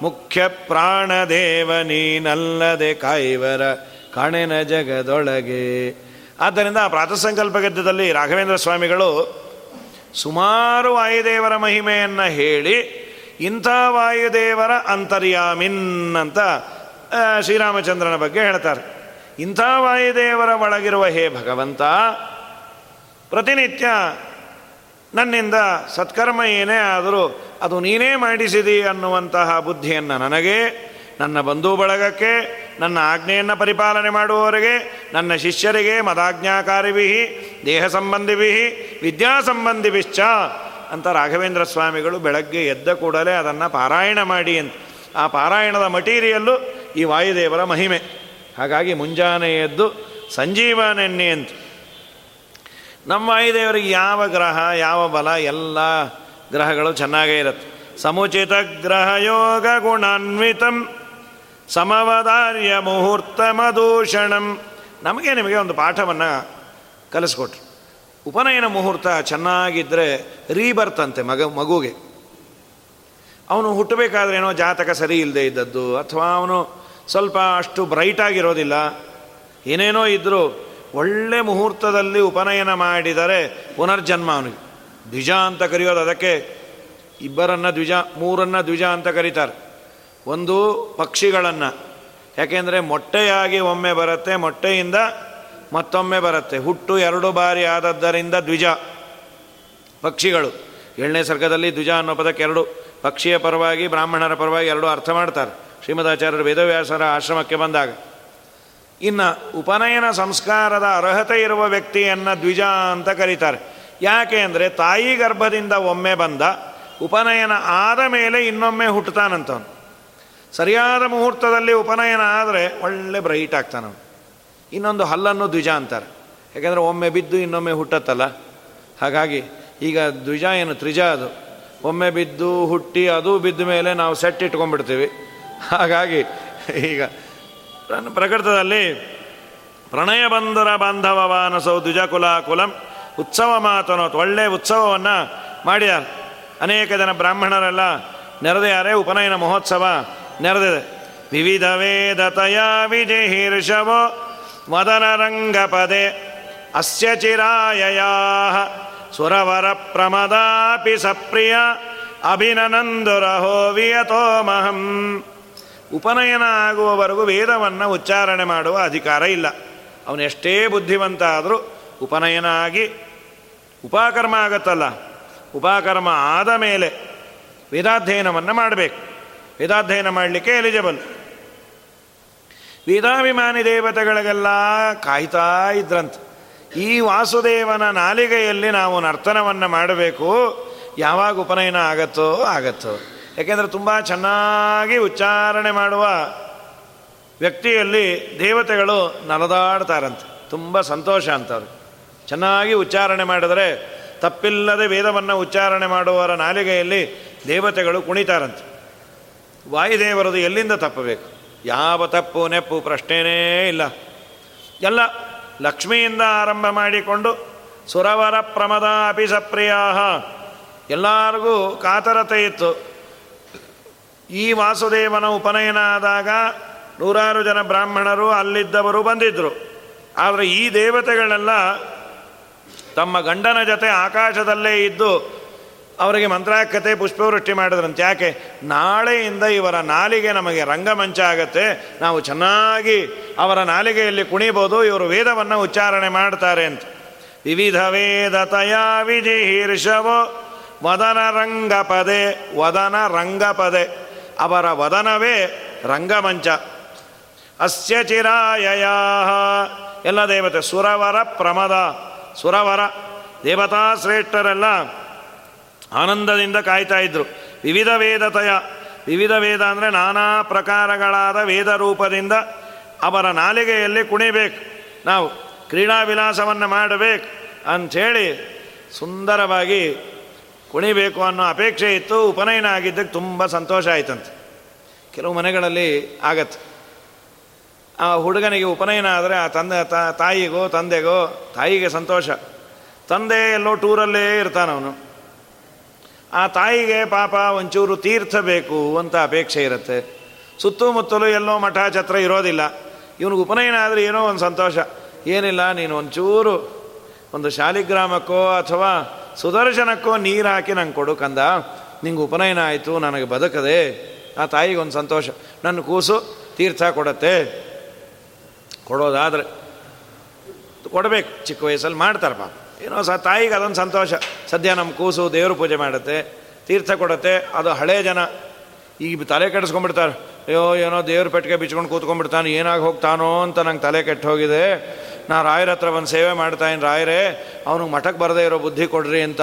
ಮುಖ್ಯ ಪ್ರಾಣದೇವ ನೀನಲ್ಲದೆ ಕೈವರ ಕಣೆನ ಜಗದೊಳಗೆ. ಆದ್ದರಿಂದ ಪ್ರಾತಸಂಕಲ್ಪ ಗದ್ಯದಲ್ಲಿ ರಾಘವೇಂದ್ರ ಸ್ವಾಮಿಗಳು ಸುಮಾರು ವಾಯುದೇವರ ಮಹಿಮೆಯನ್ನು ಹೇಳಿ, ಇಂಥ ವಾಯುದೇವರ ಅಂತರ್ಯಾಮಿನ್ ಅಂತ ಶ್ರೀರಾಮಚಂದ್ರನ ಬಗ್ಗೆ ಹೇಳ್ತಾರೆ. ಇಂಥ ವಾಯುದೇವರ ಒಳಗಿರುವ ಹೇ ಭಗವಂತ, ಪ್ರತಿನಿತ್ಯ ನನ್ನಿಂದ ಸತ್ಕರ್ಮ ಏನೇ ಆದರೂ ಅದು ನೀನೇ ಮಾಡಿಸಿದಿ ಅನ್ನುವಂತಹ ಬುದ್ಧಿಯನ್ನು ನನಗೆ, ನನ್ನ ಬಂಧು ಬಳಗಕ್ಕೆ ನನ್ನ ಆಜ್ಞೆಯನ್ನು ಪರಿಪಾಲನೆ ಮಾಡುವವರಿಗೆ, ನನ್ನ ಶಿಷ್ಯರಿಗೆ ಮದಾಜ್ಞಾಕಾರಿಭಿ ದೇಹ ಸಂಬಂಧಿಭಿ ವಿದ್ಯಾ ಸಂಬಂಧಿಭಿಶ್ಚ ಅಂತ ರಾಘವೇಂದ್ರ ಸ್ವಾಮಿಗಳು ಬೆಳಗ್ಗೆ ಎದ್ದ ಕೂಡಲೇ ಅದನ್ನು ಪಾರಾಯಣ ಮಾಡಿ ಅಂತ. ಆ ಪಾರಾಯಣದ ಮಟೀರಿಯಲ್ಲು ಈ ವಾಯುದೇವರ ಮಹಿಮೆ. ಹಾಗಾಗಿ ಮುಂಜಾನೆ ಎದ್ದು ಸಂಜೀವನೆನ್ನಿ ಅಂತ. ನಮ್ಮ ವಾಯುದೇವರಿಗೆ ಯಾವ ಗ್ರಹ, ಯಾವ ಬಲ, ಎಲ್ಲ ಗ್ರಹಗಳು ಚೆನ್ನಾಗೇ ಇರುತ್ತೆ. ಸಮುಚಿತ ಗ್ರಹ ಯೋಗ ಗುಣಾನ್ವಿತಂ. ಸಮವದಾರ್ಯ ಮುಹೂರ್ತ ಮದೂಷಣಂ ನಮಗೆ ನಿಮಗೆ ಒಂದು ಪಾಠವನ್ನು ಕಲಿಸ್ಕೊಟ್ರು. ಉಪನಯನ ಮುಹೂರ್ತ ಚೆನ್ನಾಗಿದ್ದರೆ ರೀಬರ್ತ್ ಅಂತೆ ಮಗ, ಮಗುಗೆ. ಅವನು ಹುಟ್ಟಬೇಕಾದ್ರೆ ಏನೋ ಜಾತಕ ಸರಿ ಇಲ್ಲದೆ ಇದ್ದದ್ದು, ಅಥವಾ ಅವನು ಸ್ವಲ್ಪ ಅಷ್ಟು ಬ್ರೈಟ್ ಆಗಿರೋದಿಲ್ಲ. ಏನೇನೋ ಇದ್ದರೂ ಒಳ್ಳೆ ಮುಹೂರ್ತದಲ್ಲಿ ಉಪನಯನ ಮಾಡಿದರೆ ಪುನರ್ಜನ್ಮ ಅವನಿಗೆ. ದ್ವಿಜ ಅಂತ ಕರೆಯೋದು ಅದಕ್ಕೆ ಇಬ್ಬರನ್ನು ದ್ವಿಜ, ಮೂರನ್ನು ದ್ವಿಜ ಅಂತ ಕರೀತಾರೆ. ಒಂದು ಪಕ್ಷಿಗಳನ್ನು. ಯಾಕೆಂದರೆ ಮೊಟ್ಟೆಯಾಗಿ ಒಮ್ಮೆ ಬರುತ್ತೆ, ಮೊಟ್ಟೆಯಿಂದ ಮತ್ತೊಮ್ಮೆ ಬರುತ್ತೆ. ಹುಟ್ಟು ಎರಡು ಬಾರಿ ಆದದ್ದರಿಂದ ದ್ವಿಜ ಪಕ್ಷಿಗಳು. ಏಳನೇ ಸರ್ಗದಲ್ಲಿ ದ್ವಿಜ ಅನ್ನೋ ಪದಕ್ಕೆ ಎರಡು. ಪಕ್ಷಿಯ ಪರವಾಗಿ, ಬ್ರಾಹ್ಮಣರ ಪರವಾಗಿ ಎರಡು ಅರ್ಥ ಮಾಡ್ತಾರೆ. ಶ್ರೀಮದಾಚಾರ್ಯರು ವೇದವ್ಯಾಸರ ಆಶ್ರಮಕ್ಕೆ ಬಂದಾಗ. ಇನ್ನು ಉಪನಯನ ಸಂಸ್ಕಾರದ ಅರ್ಹತೆ ಇರುವ ವ್ಯಕ್ತಿಯನ್ನು ದ್ವಿಜ ಅಂತ ಕರೀತಾರೆ. ಯಾಕೆ ಅಂದರೆ ತಾಯಿ ಗರ್ಭದಿಂದ ಒಮ್ಮೆ ಬಂದ ಉಪನಯನ ಆದ ಮೇಲೆ ಇನ್ನೊಮ್ಮೆ ಹುಟ್ಟುತ್ತಾನಂತವನು. ಸರಿಯಾದ ಮುಹೂರ್ತದಲ್ಲಿ ಉಪನಯನ ಆದರೆ ಒಳ್ಳೆ ಬ್ರೈಟ್ ಆಗ್ತಾನೆ ಇನ್ನೊಂದು ಹಲ್ಲನ್ನು ದ್ವಿಜ ಅಂತಾರೆ. ಯಾಕೆಂದರೆ ಒಮ್ಮೆ ಬಿದ್ದು ಇನ್ನೊಮ್ಮೆ ಹುಟ್ಟತ್ತಲ್ಲ. ಹಾಗಾಗಿ ಈಗ ದ್ವಿಜ ಏನು ತ್ರಿಜ ಅದು. ಒಮ್ಮೆ ಬಿದ್ದು ಹುಟ್ಟಿ ಅದು ಬಿದ್ದ ಮೇಲೆ ನಾವು ಸೆಟ್ ಇಟ್ಕೊಂಡ್ಬಿಡ್ತೀವಿ. ಹಾಗಾಗಿ ಈಗ ಪ್ರಕೃತದಲ್ಲಿ ಪ್ರಣಯ ಬಂದರ ಬಾಂಧವ ದ್ವಿಜ ಕುಲ ಕುಲಂ ಉತ್ಸವ ಮಾತನೋ ಒಳ್ಳೆಯ ಉತ್ಸವವನ್ನು ಮಾಡ್ಯಾರ ಅನೇಕ ಜನ ಬ್ರಾಹ್ಮಣರೆಲ್ಲ ನೆರೆದಿದ್ದಾರೆ ಉಪನಯನ ಮಹೋತ್ಸವ ನೆರೆದಿದೆ. ವಿವಿಧ ವೇದತಯ ವಿಜಯೀರ್ಷವೋ ಮದನ ರಂಗಪದೆ ಅಸ್ಯ ಚಿರಾಯಯಾ ಸುರವರ ಪ್ರಮದಾಪಿ ಸಪ್ರಿಯ ಅಭಿನನಂದುರಹೋ ವಿಯತೋಮಹಂ. ಉಪನಯನ ಆಗುವವರೆಗೂ ವೇದವನ್ನು ಉಚ್ಚಾರಣೆ ಮಾಡುವ ಅಧಿಕಾರ ಇಲ್ಲ. ಅವನೆಷ್ಟೇ ಬುದ್ಧಿವಂತ ಆದರೂ ಉಪನಯನ ಆಗಿ ಉಪಾಕರ್ಮ ಆಗತ್ತಲ್ಲ. ಉಪಾಕರ್ಮ ಆದ ಮೇಲೆ ವೇದಾಧ್ಯಯನವನ್ನು ಮಾಡಬೇಕು. ವೇದಾಧ್ಯಯನ ಮಾಡಲಿಕ್ಕೆ ಎಲಿಜಿಬಲ್ ವೇದಾಭಿಮಾನಿ ದೇವತೆಗಳಿಗೆಲ್ಲ ಕಾಯ್ತಾ ಇದ್ರಂತ. ಈ ವಾಸುದೇವನ ನಾಲಿಗೆಯಲ್ಲಿ ನಾವು ನರ್ತನವನ್ನು ಮಾಡಬೇಕು. ಯಾವಾಗ ಉಪನಯನ ಆಗತ್ತೋ ಆಗತ್ತೋ. ಯಾಕೆಂದರೆ ತುಂಬ ಚೆನ್ನಾಗಿ ಉಚ್ಚಾರಣೆ ಮಾಡುವ ವ್ಯಕ್ತಿಯಲ್ಲಿ ದೇವತೆಗಳು ನಲದಾಡ್ತಾರಂತೆ. ತುಂಬ ಸಂತೋಷ ಅಂತವ್ರು. ಚೆನ್ನಾಗಿ ಉಚ್ಚಾರಣೆ ಮಾಡಿದರೆ ತಪ್ಪಿಲ್ಲದೆ ವೇದವನ್ನು ಉಚ್ಚಾರಣೆ ಮಾಡುವವರ ನಾಲಿಗೆಯಲ್ಲಿ ದೇವತೆಗಳು ಕುಣಿತಾರಂತೆ. ವಾಯುದೇವರದು ಎಲ್ಲಿಂದ ತಪ್ಪಬೇಕು? ಯಾವ ತಪ್ಪು ನೆಪ್ಪು ಪ್ರಶ್ನೆಯೇ ಇಲ್ಲ. ಎಲ್ಲ ಲಕ್ಷ್ಮಿಯಿಂದ ಆರಂಭ ಮಾಡಿಕೊಂಡು ಸುರವರ ಪ್ರಮದ ಅಪಿಸಪ್ರಿಯ ಎಲ್ಲರಿಗೂ ಕಾತರತೆ ಇತ್ತು. ಈ ವಾಸುದೇವನ ಉಪನಯನ ಆದಾಗ ನೂರಾರು ಜನ ಬ್ರಾಹ್ಮಣರು ಅಲ್ಲಿದ್ದವರು ಬಂದಿದ್ದರು ಆದರೆ ಈ ದೇವತೆಗಳೆಲ್ಲ ತಮ್ಮ ಗಂಡನ ಜೊತೆ ಆಕಾಶದಲ್ಲೇ ಇದ್ದು ಅವರಿಗೆ ಮಂತ್ರಾಕತೆ ಪುಷ್ಪವೃಷ್ಟಿ ಮಾಡಿದ್ರಂತೆ. ಯಾಕೆ? ನಾಳೆಯಿಂದ ಇವರ ನಾಲಿಗೆ ನಮಗೆ ರಂಗಮಂಚ ಆಗತ್ತೆ. ನಾವು ಚೆನ್ನಾಗಿ ಅವರ ನಾಲಿಗೆಯಲ್ಲಿ ಕುಣಿಬೋದು, ಇವರು ವೇದವನ್ನು ಉಚ್ಚಾರಣೆ ಮಾಡ್ತಾರೆ ಅಂತ. ವಿವಿಧ ವೇದತಯ ವಿಜಿಹೀರ್ಷವೋ ವದನ ರಂಗಪದೆ ವದನ ರಂಗಪದೆ. ಅವರ ವದನವೇ ರಂಗಮಂಚ. ಅಸ್ಯ ಚಿರಾಯಯ ಎಲ್ಲ ದೇವತೆ, ಸುರವರ ಪ್ರಮದ. ಸುರವರ ದೇವತಾ ಶ್ರೇಷ್ಠರೆಲ್ಲ ಆನಂದದಿಂದ ಕಾಯ್ತಾ ಇದ್ರು. ವಿವಿಧ ವೇದತಯ, ವಿವಿಧ ವೇದ ಅಂದರೆ ನಾನಾ ಪ್ರಕಾರಗಳಾದ ವೇದ ರೂಪದಿಂದ ಅವರ ನಾಲಿಗೆಯಲ್ಲಿ ಕುಣಿಬೇಕು. ನಾವು ಕ್ರೀಡಾ ವಿಲಾಸವನ್ನು ಮಾಡಬೇಕು ಅಂಥೇಳಿ ಸುಂದರವಾಗಿ ಕುಣಿಬೇಕು ಅನ್ನೋ ಅಪೇಕ್ಷೆ ಇತ್ತು. ಉಪನಯನ ಆಗಿದ್ದಕ್ಕೆ ತುಂಬ ಸಂತೋಷ ಆಯ್ತಂತೆ. ಕೆಲವು ಮನೆಗಳಲ್ಲಿ ಆಗತ್ತೆ. ಆ ಹುಡುಗನಿಗೆ ಉಪನಯನ ಆದರೆ ಆ ತಂದೆ ತಾಯಿಗೋ, ತಂದೆಗೋ ತಾಯಿಗೆ ಸಂತೋಷ. ತಂದೆ ಎಲ್ಲೋ ಟೂರಲ್ಲೇ ಇರ್ತಾನವನು. ಆ ತಾಯಿಗೆ ಪಾಪ ಒಂಚೂರು ತೀರ್ಥ ಬೇಕು ಅಂತ ಅಪೇಕ್ಷೆ ಇರುತ್ತೆ. ಸುತ್ತಮುತ್ತಲು ಎಲ್ಲೋ ಮಠ ಛತ್ರ ಇರೋದಿಲ್ಲ. ಇವನಿಗೆ ಉಪನಯನ ಆದರೆ ಏನೋ ಒಂದು ಸಂತೋಷ. ಏನಿಲ್ಲ, ನೀನು ಒಂಚೂರು ಒಂದು ಶಾಲಿಗ್ರಾಮಕ್ಕೋ ಅಥವಾ ಸುದರ್ಶನಕ್ಕೋ ನೀರು ಹಾಕಿ ನಂಗೆ ಕೊಡು ಕಂದ. ನಿಂಗೆ ಉಪನಯನ ಆಯಿತು, ನನಗೆ ಬದುಕದೆ. ಆ ತಾಯಿಗೆ ಒಂದು ಸಂತೋಷ. ನನ್ನ ಕೂಸು ತೀರ್ಥ ಕೊಡತ್ತೆ. ಕೊಡೋದಾದರೆ ಕೊಡಬೇಕು. ಚಿಕ್ಕ ವಯಸ್ಸಲ್ಲಿ ಮಾಡ್ತಾರೆ ಪಾಪ ಏನೋ ಸ ತಾಯಿಗೆ ಅದೊಂದು ಸಂತೋಷ. ಸದ್ಯ ನಮ್ಮ ಕೂಸು ದೇವ್ರ ಪೂಜೆ ಮಾಡುತ್ತೆ, ತೀರ್ಥ ಕೊಡುತ್ತೆ, ಅದು ಹಳೆ ಜನ. ಈಗ ತಲೆ ಕೆಡಿಸ್ಕೊಂಡ್ಬಿಡ್ತಾರೆ. ಅಯ್ಯೋ, ಏನೋ ದೇವ್ರ ಪೆಟ್ಟಿಗೆ ಬಿಚ್ಕೊಂಡು ಕೂತ್ಕೊಂಡ್ಬಿಡ್ತಾನೆ, ಏನಾಗಿ ಹೋಗ್ತಾನೋ ಅಂತ ನಂಗೆ ತಲೆ ಕೆಟ್ಟು ಹೋಗಿದೆ ನಾ ರಾಯರ ಹತ್ರ ಒಂದು ಸೇವೆ ಮಾಡ್ತಾಯಿನಿ ರಾಯರೇ, ಅವನಿಗೆ ಮಠಕ್ಕೆ ಬರದೇ ಇರೋ ಬುದ್ಧಿ ಕೊಡ್ರಿ ಅಂತ.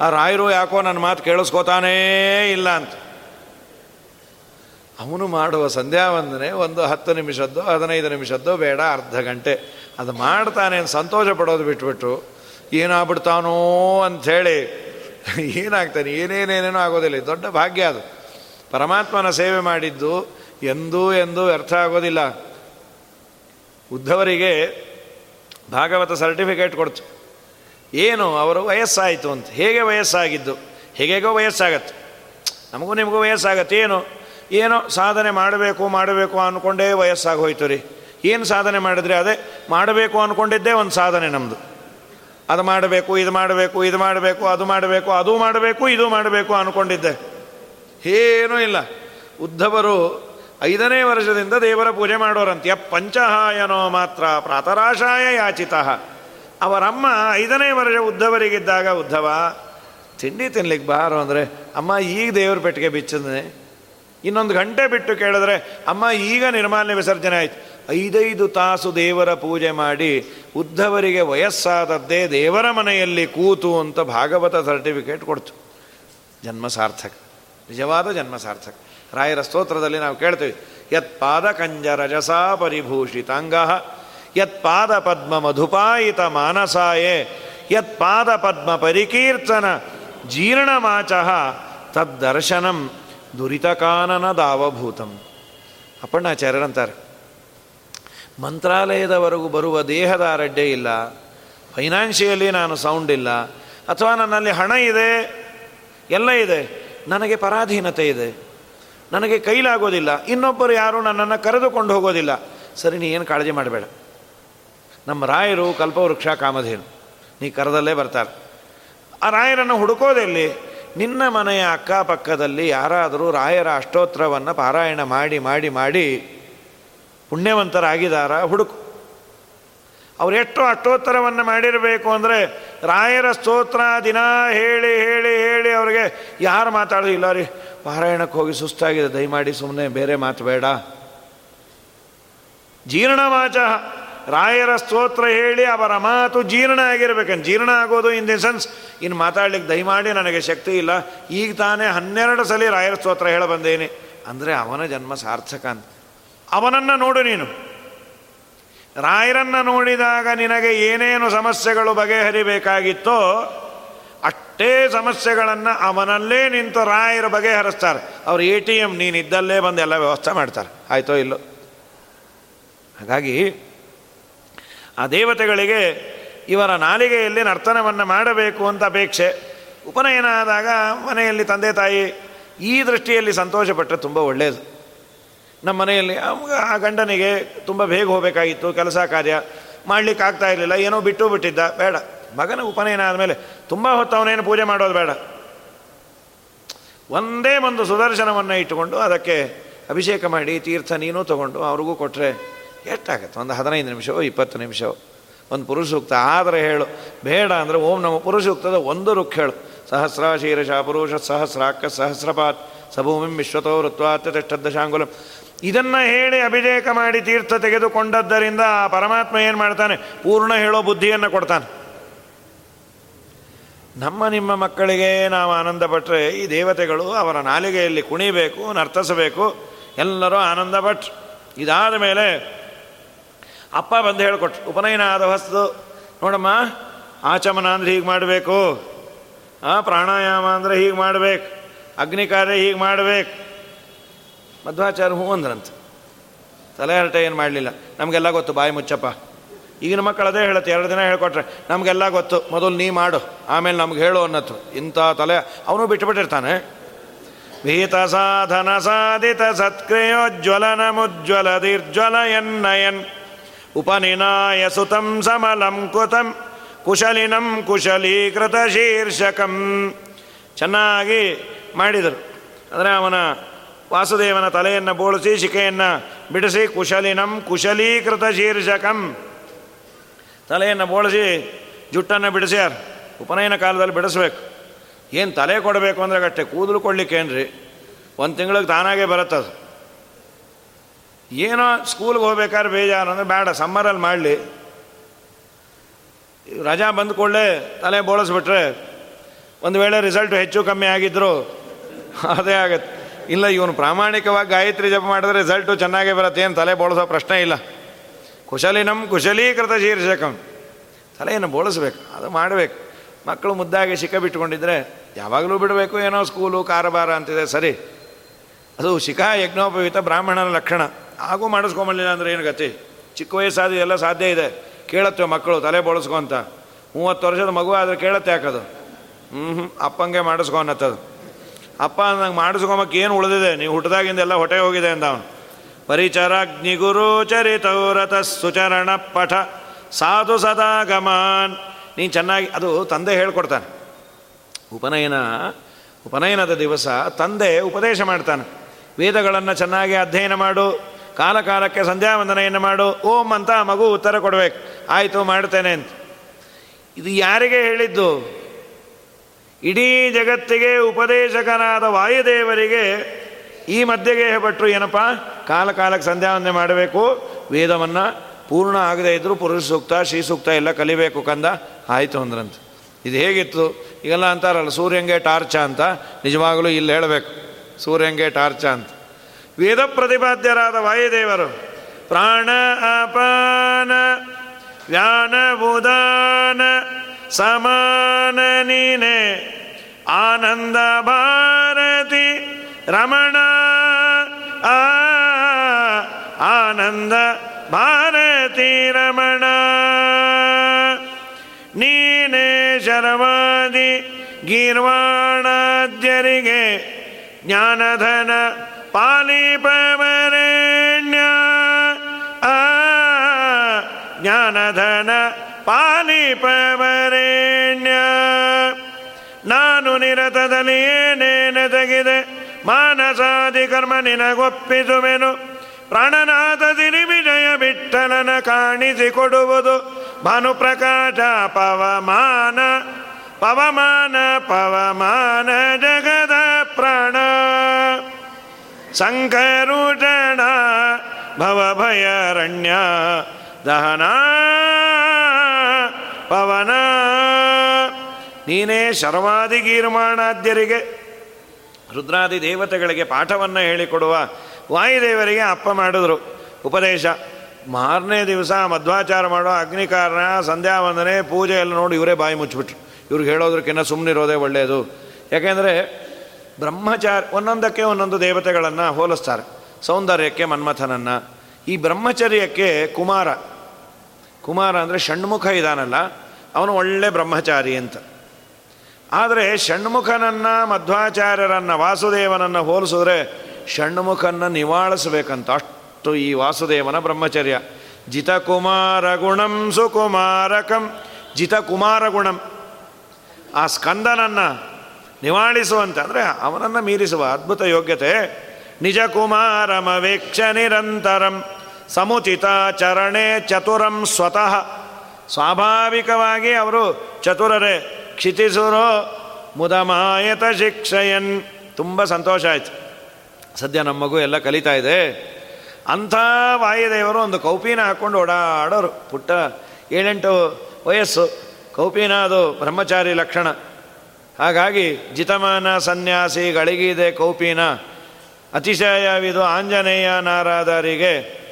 ಆ ರಾಯರು ಯಾಕೋ ನನ್ನ ಮಾತು ಕೇಳಿಸ್ಕೋತಾನೇ ಇಲ್ಲ ಅಂತ. ಅವನು ಮಾಡುವ ಸಂಧ್ಯಾ ವಂದನೆ ಒಂದು ಹತ್ತು ನಿಮಿಷದ್ದು, ಹದಿನೈದು ನಿಮಿಷದ್ದು ಬೇಡ, ಅರ್ಧ ಗಂಟೆ. ಅದು ಮಾಡ್ತಾನೆ ಸಂತೋಷ ಪಡೋದು ಬಿಟ್ಬಿಟ್ಟು ಏನಾಗ್ಬಿಡ್ತಾನೋ ಅಂಥೇಳಿ. ಏನಾಗ್ತಾನೆ? ಏನೇನೇನೇನೋ ಆಗೋದಿಲ್ಲ. ದೊಡ್ಡ ಭಾಗ್ಯ ಅದು. ಪರಮಾತ್ಮನ ಸೇವೆ ಮಾಡಿದ್ದು ಎಂದೂ ಎಂದೂ ವ್ಯರ್ಥ ಆಗೋದಿಲ್ಲ. ಉದ್ಧವರಿಗೆ ಭಾಗವತ ಸರ್ಟಿಫಿಕೇಟ್ ಕೊಡ್ತು. ಏನು? ಅವರು ವಯಸ್ಸಾಯಿತು ಅಂತ. ಹೇಗೆ ವಯಸ್ಸಾಗಿದ್ದು? ಹೇಗೇಗೋ ವಯಸ್ಸಾಗತ್ತೆ. ನಮಗೂ ನಿಮಗೂ ವಯಸ್ಸಾಗತ್ತೆ. ಏನು? ಏನೋ ಸಾಧನೆ ಮಾಡಬೇಕು ಮಾಡಬೇಕು ಅಂದ್ಕೊಂಡೇ ವಯಸ್ಸಾಗಿ ಹೋಯ್ತು ರೀ. ಏನು ಸಾಧನೆ ಮಾಡಿದ್ರೆ? ಅದೇ, ಮಾಡಬೇಕು ಅಂದ್ಕೊಂಡಿದ್ದೇ ಒಂದು ಸಾಧನೆ ನಮ್ಮದು ಅದು ಮಾಡಬೇಕು, ಇದು ಮಾಡಬೇಕು ಇದು ಮಾಡಬೇಕು, ಅದು ಮಾಡಬೇಕು ಅದು ಮಾಡಬೇಕು, ಇದು ಮಾಡಬೇಕು ಅಂದ್ಕೊಂಡಿದ್ದೆ ಏನೂ ಇಲ್ಲ. ಉದ್ಧವರು ಐದನೇ ವರ್ಷದಿಂದ ದೇವರ ಪೂಜೆ ಮಾಡೋರಂತೆ. ಪಂಚಹಾಯನೋ ಮಾತ್ರ ಪ್ರಾತರಾಶಾಯ ಯಾಚಿತ. ಅವರಮ್ಮ ಐದನೇ ವರ್ಷ ಉದ್ಧವರಿಗಿದ್ದಾಗ, ಉದ್ಧವ, ತಿಂಡಿ ತಿನ್ಲಿಕ್ಕೆ ಬಾರು ಅಂದರೆ, ಅಮ್ಮ ಈಗ ದೇವ್ರ ಪೆಟ್ಟಿಗೆ ಬಿಚ್ಚಿದ್ನೆ. ಇನ್ನೊಂದು ಗಂಟೆ ಬಿಟ್ಟು ಕೇಳಿದ್ರೆ, ಅಮ್ಮ ಈಗ ನಿರ್ಮಾಲ್ಯ ವಿಸರ್ಜನೆ ಆಯ್ತು. ಐದೈದು ತಾಸು ದೇವರ ಪೂಜೆ ಮಾಡಿ ಉದ್ಧವರಿಗೆ ವಯಸ್ಸಾದದ್ದೇ ದೇವರ ಮನೆಯಲ್ಲಿ ಕೂತು ಅಂತ ಭಾಗವತ ಸರ್ಟಿಫಿಕೇಟ್ ಕೊಡ್ತು. ಜನ್ಮ ಸಾರ್ಥಕ. ನಿಜವಾದ ಜನ್ಮ ಸಾರ್ಥಕ. ರಾಯರ ಸ್ತೋತ್ರದಲ್ಲಿ ನಾವು ಕೇಳ್ತೇವೆ ಯತ್ ಪಾದ ಕಂಜ ರಜಸಾ ಪರಿಭೂಷಿತಾಂಗ ಯತ್ ಪಾದ ಪದ್ಮ ಮಧುಪಾಯಿತ ಮಾನಸಾಯೇ ಯತ್ ಪಾದ ಪದ್ಮ ಪರಿಕೀರ್ತನ ಜೀರ್ಣಮಾಚ, ತದ್ದರ್ಶನಂ ದುರಿತಕಾನನ ದಾವಭೂತಂ. ಅಪ್ಪಣ್ಣಾಚಾರ್ಯರಂತಾರೆ ಮಂತ್ರಾಲಯದವರೆಗೂ ಬರುವ ದೇಹದ ಆರಡ್ಡೆ ಇಲ್ಲ. ಫೈನಾನ್ಷಿಯಲಿ ನಾನು ಸೌಂಡ್ ಇಲ್ಲ. ಅಥವಾ ನನ್ನಲ್ಲಿ ಹಣ ಇದೆ, ಎಲ್ಲ ಇದೆ. ನನಗೆ ಪರಾಧೀನತೆ ಇದೆ. ನನಗೆ ಕೈಲಾಗೋದಿಲ್ಲ. ಇನ್ನೊಬ್ಬರು ಯಾರು ನನ್ನನ್ನು ಕರೆದುಕೊಂಡು ಹೋಗೋದಿಲ್ಲ. ಸರಿ, ನೀ ಏನು ಕಾಳಜಿ ಮಾಡಬೇಡ. ನಮ್ಮ ರಾಯರು ಕಲ್ಪವೃಕ್ಷ ಕಾಮಧೇನು. ನೀ ಕರೆದಲ್ಲೇ ಬರ್ತಾರೆ ಆ ರಾಯರನ್ನು ಹುಡುಕೋದಲ್ಲಿ ನಿನ್ನ ಮನೆಯ ಅಕ್ಕಪಕ್ಕದಲ್ಲಿ ಯಾರಾದರೂ ರಾಯರ ಅಷ್ಟೋತ್ರವನ್ನು ಪಾರಾಯಣ ಮಾಡಿ ಮಾಡಿ ಮಾಡಿ ಪುಣ್ಯವಂತರಾಗಿದ್ದಾರ? ಹುಡುಕು. ಅವ್ರು ಎಷ್ಟು ಅಷ್ಟೋತ್ತರವನ್ನು ಮಾಡಿರಬೇಕು ಅಂದರೆ ರಾಯರ ಸ್ತೋತ್ರ ದಿನ ಹೇಳಿ ಹೇಳಿ ಹೇಳಿ ಅವ್ರಿಗೆ ಯಾರು ಮಾತಾಡೋದು? ಇಲ್ಲ ರೀ, ಪಾರಾಯಣಕ್ಕೆ ಹೋಗಿ ಸುಸ್ತಾಗಿದೆ, ದಯಮಾಡಿ ಸುಮ್ಮನೆ ಬೇರೆ ಮಾತು ಬೇಡ. ಜೀರ್ಣವಾಚ, ರಾಯರ ಸ್ತೋತ್ರ ಹೇಳಿ ಅವರ ಮಾತು ಜೀರ್ಣ ಆಗಿರ್ಬೇಕಂತ ಜೀರ್ಣ ಆಗೋದು ಇನ್ ದಿ ಸೆನ್ಸ್ ಇನ್ನು ಮಾತಾಡ್ಲಿಕ್ಕೆ ದಯಮಾಡಿ ನನಗೆ ಶಕ್ತಿ ಇಲ್ಲ. ಈಗ ತಾನೇ ಹನ್ನೆರಡು ಸಲ ರಾಯರ ಸ್ತೋತ್ರ ಹೇಳ ಬಂದೇನೆ ಅಂದರೆ ಅವನ ಜನ್ಮ ಸಾರ್ಥಕ ಅವನನ್ನು ನೋಡು ನೀನು. ರಾಯರನ್ನು ನೋಡಿದಾಗ ನಿನಗೆ ಏನೇನು ಸಮಸ್ಯೆಗಳು ಬಗೆಹರಿಬೇಕಾಗಿತ್ತೋ ಅಷ್ಟೇ ಸಮಸ್ಯೆಗಳನ್ನು ಅವನಲ್ಲೇ ನಿಂತು ರಾಯರು ಬಗೆಹರಿಸ್ತಾರೆ. ಅವ್ರು ಎ ಟಿ ಎಂ ನೀನಿದ್ದಲ್ಲೇ ಬಂದು ಎಲ್ಲ ವ್ಯವಸ್ಥೆ ಮಾಡ್ತಾರೆ. ಆಯಿತೋ ಇಲ್ಲೋ? ಹಾಗಾಗಿ ಆ ದೇವತೆಗಳಿಗೆ ಇವರ ನಾಲಿಗೆಯಲ್ಲಿ ನರ್ತನವನ್ನು ಮಾಡಬೇಕು ಅಂತ ಅಪೇಕ್ಷೆ. ಉಪನಯನ ಆದಾಗ ಮನೆಯಲ್ಲಿ ತಂದೆ ತಾಯಿ ಈ ದೃಷ್ಟಿಯಲ್ಲಿ ಸಂತೋಷಪಟ್ಟರೆ ತುಂಬ ಒಳ್ಳೆಯದು ನಮ್ಮ ಮನೆಯಲ್ಲಿ, ಆ ಗಂಡನಿಗೆ ತುಂಬ ಬೇಗ ಹೋಗಬೇಕಾಗಿತ್ತು, ಕೆಲಸ ಕಾರ್ಯ. ಮಾಡಲಿಕ್ಕೆ ಆಗ್ತಾ ಇರಲಿಲ್ಲ, ಏನೋ ಬಿಟ್ಟು ಬಿಟ್ಟಿದ್ದ. ಬೇಡ. ಮಗನ ಉಪನಯನ ಆದಮೇಲೆ ತುಂಬ ಹೊತ್ತು ಅವನೇನು ಪೂಜೆ ಮಾಡೋದು ಬೇಡ. ಒಂದೇ ಒಂದು ಸುದರ್ಶನವನ್ನು ಇಟ್ಟುಕೊಂಡು ಅದಕ್ಕೆ ಅಭಿಷೇಕ ಮಾಡಿ, ತೀರ್ಥ ನೀನು ತಗೊಂಡು ಅವ್ರಿಗೂ ಕೊಟ್ಟರೆ ಎಷ್ಟಾಗತ್ತೆ? ಒಂದು ಹದಿನೈದು ನಿಮಿಷವೋ, ಇಪ್ಪತ್ತು ನಿಮಿಷವೋ? ಒಂದು ಪುರುಷ ಸೂಕ್ತ ಆದರೆ ಹೇಳು. ಬೇಡ ಅಂದರೆ ಓಂ ನಮ್ಮ ಪುರುಷ ಸೂಕ್ತದ ಒಂದು ರುಕ್ ಹೇಳು. ಸಹಸ್ರ ಶೀರ್ಷ ಪುರುಷ ಸಹಸ್ರಾಕ್ಕ ಸಹಸ್ರಪಾತ್. ಸಭೂಮಿಂ ವಿಶ್ವತೋ ಋತ್ವಾತ್ಯಷ್ಟದಶಾಂಗುಲಂ ಇದನ್ನು ಹೇಳಿ ಅಭಿಷೇಕ ಮಾಡಿ ತೀರ್ಥ ತೆಗೆದುಕೊಂಡದ್ದರಿಂದ ಪರಮಾತ್ಮ ಏನು ಮಾಡ್ತಾನೆ? ಪೂರ್ಣ ಹೇಳೋ ಬುದ್ಧಿಯನ್ನು ಕೊಡ್ತಾನೆ. ನಮ್ಮ ನಿಮ್ಮ ಮಕ್ಕಳಿಗೆ ನಾವು ಆನಂದ ಪಟ್ಟರೆ ಈ ದೇವತೆಗಳು ಅವರ ನಾಲಿಗೆಯಲ್ಲಿ ಕುಣಿಬೇಕು, ನರ್ತಿಸಬೇಕು, ಎಲ್ಲರೂ ಆನಂದ ಇದಾದ ಮೇಲೆ ಅಪ್ಪ ಬಂದು ಹೇಳಿಕೊಟ್ರು, ಉಪನಯನ ಆದ ಹೊಸದು ನೋಡಮ್ಮ, ಆಚಮನ ಅಂದರೆ ಹೀಗೆ ಮಾಡಬೇಕು ಪ್ರಾಣಾಯಾಮ ಅಂದರೆ ಹೀಗೆ ಮಾಡಬೇಕು ಅಗ್ನಿ ಕಾರ್ಯ ಹೀಗೆ ಮಾಡಬೇಕು ಮಧ್ವಾಚಾರ್ಯ ಹೂ ಅಂದ್ರಂತ. ತಲೆ ಹರಟೆ ಏನು ಮಾಡಲಿಲ್ಲ. ನಮಗೆಲ್ಲ ಗೊತ್ತು, ಬಾಯಿ ಮುಚ್ಚಪ್ಪ. ಈಗಿನ ಮಕ್ಕಳು ಅದೇ ಹೇಳುತ್ತೆ, ಎರಡು ದಿನ ಹೇಳ್ಕೊಟ್ರೆ, ನಮಗೆಲ್ಲ ಗೊತ್ತು, ಮೊದಲು ನೀ ಮಾಡು, ಆಮೇಲೆ ನಮ್ಗೆ ಹೇಳು ಅನ್ನತ್ತು ಇಂಥ ತಲೆ, ಅವನು ಬಿಟ್ಟುಬಿಟ್ಟಿರ್ತಾನೆ. ಭೀತ ಸಾಧನ ಸಾಧಿತ ಸತ್ಕ್ರಿಯೋಜ್ವಲನ ಮುಜ್ವಲ ದೀರ್ಜ್ವಲ ಎನ್ನಯನ್. ಉಪನಿನಾಯ ಸುತಂ ಸಮಲಂ ಕುತಂ, ಕುಶಲಿನಂ ಕುಶಲೀಕೃತ ಶೀರ್ಷಕಂ. ಚೆನ್ನಾಗಿ ಮಾಡಿದರು. ಅಂದರೆ ಅವನ ವಾಸುದೇವನ ತಲೆಯನ್ನು ಬೋಳಿಸಿ, ಶಿಖೆಯನ್ನು ಬಿಡಿಸಿ, ಕುಶಲಿನಂ ಕುಶಲೀಕೃತ ಶೀರ್ಷಕಂ. ತಲೆಯನ್ನು ಬೋಳಿಸಿ, ಜುಟ್ಟನ್ನು ಬಿಡಿಸ್ಯಾರ ಉಪನಯನ ಕಾಲದಲ್ಲಿ ಬಿಡಿಸ್ಬೇಕು. ಏನು ತಲೆ ಕೊಡಬೇಕು ಅಂದರೆ ಕಟ್ಟೆ ಕೂದಲು ಕೊಡ್ಲಿಕ್ಕೇನ್ರಿ ಒಂದು ತಿಂಗಳಿಗೆ ತಾನಾಗೇ ಬರುತ್ತದು ಏನೋ ಸ್ಕೂಲ್ಗೆ ಹೋಗ್ಬೇಕಾದ್ರೆ ಬೇಜಾರು, ಅಂದರೆ ಬೇಡ, ಸಮ್ಮರಲ್ಲಿ ಮಾಡಲಿ. ರಜಾ ಬಂದ ಕೂಡಲೇ ತಲೆ ಬೋಳಿಸ್ಬಿಟ್ರೆ ಒಂದು ವೇಳೆ ರಿಸಲ್ಟ್ ಹೆಚ್ಚು ಕಮ್ಮಿ ಆಗಿದ್ದರೂ [laughs] ಅದೇ ಆಗತ್ತೆ. ಇಲ್ಲ, ಇವನು ಪ್ರಾಮಾಣಿಕವಾಗಿ ಗಾಯತ್ರಿ ಜಪ ಮಾಡಿದ್ರೆ ರಿಸಲ್ಟು ಚೆನ್ನಾಗೇ ಬರುತ್ತೆ. ಏನು ತಲೆ ಬೋಳಿಸೋ ಪ್ರಶ್ನೆ ಇಲ್ಲ. ಕುಶಲಿನಂ ಕುಶಲೀಕೃತ ಶೀರ್ಷಕಂ. ತಲೆಯನ್ನು ಬೋಳಿಸ್ಬೇಕು, ಅದು ಮಾಡಬೇಕು. ಮಕ್ಕಳು ಮುದ್ದಾಗಿ ಶಿಖ ಬಿಟ್ಟುಕೊಂಡಿದ್ರೆ ಯಾವಾಗಲೂ ಬಿಡಬೇಕು, ಏನೋ ಸ್ಕೂಲು ಕಾರಬಾರ ಅಂತಿದೆ, ಸರಿ. ಅದು ಶಿಖ ಯಜ್ಞೋಪವೀತ ಬ್ರಾಹ್ಮಣನ ಲಕ್ಷಣ. ಹಾಗೂ ಮಾಡಿಸ್ಕೊಂಬಲಿಲ್ಲ ಅಂದರೆ ಏನು ಗತಿ? ಚಿಕ್ಕ ವಯಸ್ಸಾದ ಎಲ್ಲ ಸಾಧ್ಯ ಇದೆ. ಕೇಳತ್ತೆ ಮಕ್ಕಳು, ತಲೆ ಬೋಳಿಸ್ಕೊ ಅಂತ. ಮೂವತ್ತು ವರ್ಷದ ಮಗು ಆದರೆ ಕೇಳತ್ತೆ ಯಾಕದು? ಹ್ಞೂ ಹ್ಞೂ ಅಪ್ಪಂಗೆ ಮಾಡಿಸ್ಕೊ ಅನ್ನತ್ತದು. ಅಪ್ಪ ನಂಗೆ ಮಾಡಿಸ್ಕೊಂಬಕ್ಕೆ ಏನು ಉಳಿದಿದೆ? ನೀವು ಹುಟ್ಟಿದಾಗಿಂದೆಲ್ಲ ಹೊಟ್ಟೆ ಹೋಗಿದೆ ಅಂದ ಅವನು. ಪರಿಚರಾಗ್ನಿಗುರು ಚರಿತೌರತ ಸುಚರಣ ಪಠ. ಸಾಧು ಸದಾಗಮಾನ್. ನೀನು ಚೆನ್ನಾಗಿ, ಅದು ತಂದೆ ಹೇಳ್ಕೊಡ್ತಾನೆ. ಉಪನಯನ, ಉಪನಯನದ ದಿವಸ ತಂದೆ ಉಪದೇಶ ಮಾಡ್ತಾನೆ. ವೇದಗಳನ್ನು ಚೆನ್ನಾಗಿ ಅಧ್ಯಯನ ಮಾಡು. ಕಾಲಕಾಲಕ್ಕೆ ಸಂಧ್ಯಾ ವಂದನೆಯನ್ನು ಮಾಡು. ಓಂ ಅಂತ ಮಗು ಉತ್ತರ ಕೊಡಬೇಕು. ಆಯಿತು, ಮಾಡ್ತೇನೆ ಅಂತ. ಇದು ಯಾರಿಗೆ ಹೇಳಿದ್ದು? ಇಡೀ ಜಗತ್ತಿಗೆ ಉಪದೇಶಕನಾದ ವಾಯುದೇವರಿಗೆ ಈ ಮಧ್ಯೆಗೆ ಭಟ್ರು ಏನಪ್ಪ? ಕಾಲ ಕಾಲಕ್ಕೆ ಸಂಧ್ಯಾವಂದನೆ ಮಾಡಬೇಕು. ವೇದವನ್ನು ಪೂರ್ಣ ಆಗದೇ ಇದ್ದರೂ ಪುರುಷ ಸೂಕ್ತ, ಶ್ರೀ ಸೂಕ್ತ ಎಲ್ಲ ಕಲಿಬೇಕು ಕಂದ. ಆಯಿತು ಅಂದ್ರಂತ. ಇದು ಹೇಗಿತ್ತು? ಈಗೆಲ್ಲ ಅಂತಾರಲ್ಲ, ಸೂರ್ಯಂಗೆ ಟಾರ್ಚ ಅಂತ. ನಿಜವಾಗಲೂ ಇಲ್ಲಿ ಹೇಳಬೇಕು. ಸೂರ್ಯಂಗೆ ಟಾರ್ಚ ಅಂತ. ವೇದ ಪ್ರತಿಪಾದ್ಯರಾದ ವಾಯುದೇವರು, ಪ್ರಾಣ ಅಪಾನ ವ್ಯಾನ ಬುಧಾನ, ಸಮಾನ ನೀನೆ. आनन्द भारती रमणा। आनन्द भारती रमणा। नीने शरमादि गीर्वाणा जे ज्ञानधन पालिपवरेण्या आ ज्ञानधन पालिपवरेण्या ನಾನು ನಿರತದಲ್ಲಿ ಏನೇನೆ ತೆಗೆದೆ? ಮಾನಸಾದಿ ಕರ್ಮ ನಿನಗೊಪ್ಪಿಸುವೆನು. ಪ್ರಾಣನಾಥ ದಿನಿ ವಿಜಯ ಬಿಟ್ಟಲನ ಕಾಣಿಸಿಕೊಡುವುದು. ಭಾನುಪ್ರಕಾಶ ಪವಮಾನ ಪವಮಾನ ಪವಮಾನ ಜಗದ ಪ್ರಾಣ. ಸಂಕರುಷಣ, ಭವಭಯರಣ್ಯ, ದಹನ, ಪವನ. ನೀನೇ ಶರ್ವಾದಿ ಗೀರ್ಮಾಣಾದ್ಯರಿಗೆ, ರುದ್ರಾದಿ ದೇವತೆಗಳಿಗೆ ಪಾಠವನ್ನು ಹೇಳಿಕೊಡುವ ವಾಯುದೇವರಿಗೆ ಅಪ್ಪ ಮಾಡಿದ್ರು. ಉಪದೇಶ, ಮಾರನೇ ದಿವಸ ಮಧ್ವಾಚಾರ ಮಾಡೋ ಅಗ್ನಿಕಾರಣ ಸಂಧ್ಯಾ ವಂದನೆ ಪೂಜೆ ಎಲ್ಲ ನೋಡಿ ಇವರೇ ಬಾಯಿ ಮುಚ್ಚಿಬಿಟ್ರು. ಇವ್ರಿಗೆ ಹೇಳೋದ್ರಕ್ಕಿಂತ ಸುಮ್ಮನಿರೋದೇ ಒಳ್ಳೆಯದು ಯಾಕೆಂದರೆ ಬ್ರಹ್ಮಚಾರಿ ಒಂದೊಂದಕ್ಕೆ ಒಂದೊಂದು ದೇವತೆಗಳನ್ನು ಹೋಲಿಸ್ತಾರೆ. ಸೌಂದರ್ಯಕ್ಕೆ ಮನ್ಮಥನನ್ನು. ಈ ಬ್ರಹ್ಮಚರ್ಯಕ್ಕೆ ಕುಮಾರ. ಕುಮಾರ ಅಂದರೆ ಷಣ್ಮುಖ ಇದಾನಲ್ಲ, ಅವನು ಒಳ್ಳೆ ಬ್ರಹ್ಮಚಾರಿ ಅಂತ. ಆದರೆ ಷಣ್ಮುಖನನ್ನು, ಮಧ್ವಾಚಾರ್ಯರನ್ನು, ವಾಸುದೇವನನ್ನು ಹೋಲಿಸಿದ್ರೆ ಷಣ್ಮುಖನ್ನು ನಿವಾಳಿಸಬೇಕಂತ. ಅಷ್ಟು ಈ ವಾಸುದೇವನ ಬ್ರಹ್ಮಚರ್ಯ. ಜಿತಕುಮಾರ ಗುಣಂ ಸುಕುಮಾರಕಂ ಜಿತಕುಮಾರ ಗುಣಂ ಆ ಸ್ಕಂದನನ್ನು ನಿವಾಳಿಸುವಂತೆ ಅಂದರೆ ಅವನನ್ನು ಮೀರಿಸುವ ಅದ್ಭುತ ಯೋಗ್ಯತೆ. ನಿಜ ಕುಮಾರಮವೇಕ್ಷ ನಿರಂತರಂ, ಸಮುಚಿತ ಚರಣೆ ಚತುರಂ ಸ್ವತಃ. ಸ್ವಾಭಾವಿಕವಾಗಿ ಅವರು ಚತುರರೇ. ಕ್ಷಿತಿಸುರೋ ಮುದಮಾಯತ ಶಿಕ್ಷಯನ್. ತುಂಬ ಸಂತೋಷ ಆಯಿತು. ಸದ್ಯ ನಮ್ಮ ಮಗು ಎಲ್ಲ ಕಲಿತಾ ಇದೆ. ಅಂಥ ವಾಯುದೇವರು ಒಂದು ಕೌಪಿನ ಹಾಕ್ಕೊಂಡು ಓಡಾಡೋರು. ಪುಟ್ಟ ಏಳೆಂಟು ವಯಸ್ಸು. ಕೌಪಿನ ಅದು ಬ್ರಹ್ಮಚಾರಿ ಲಕ್ಷಣ. ಹಾಗಾಗಿ ಜಿತಮಾನ ಸನ್ಯಾಸಿ ಗಳಿಗಿದೆ ಕೌಪಿನ. ಅತಿಶಯವಿದು ಆಂಜನೇಯ ನಾರಾದರಿಗೆ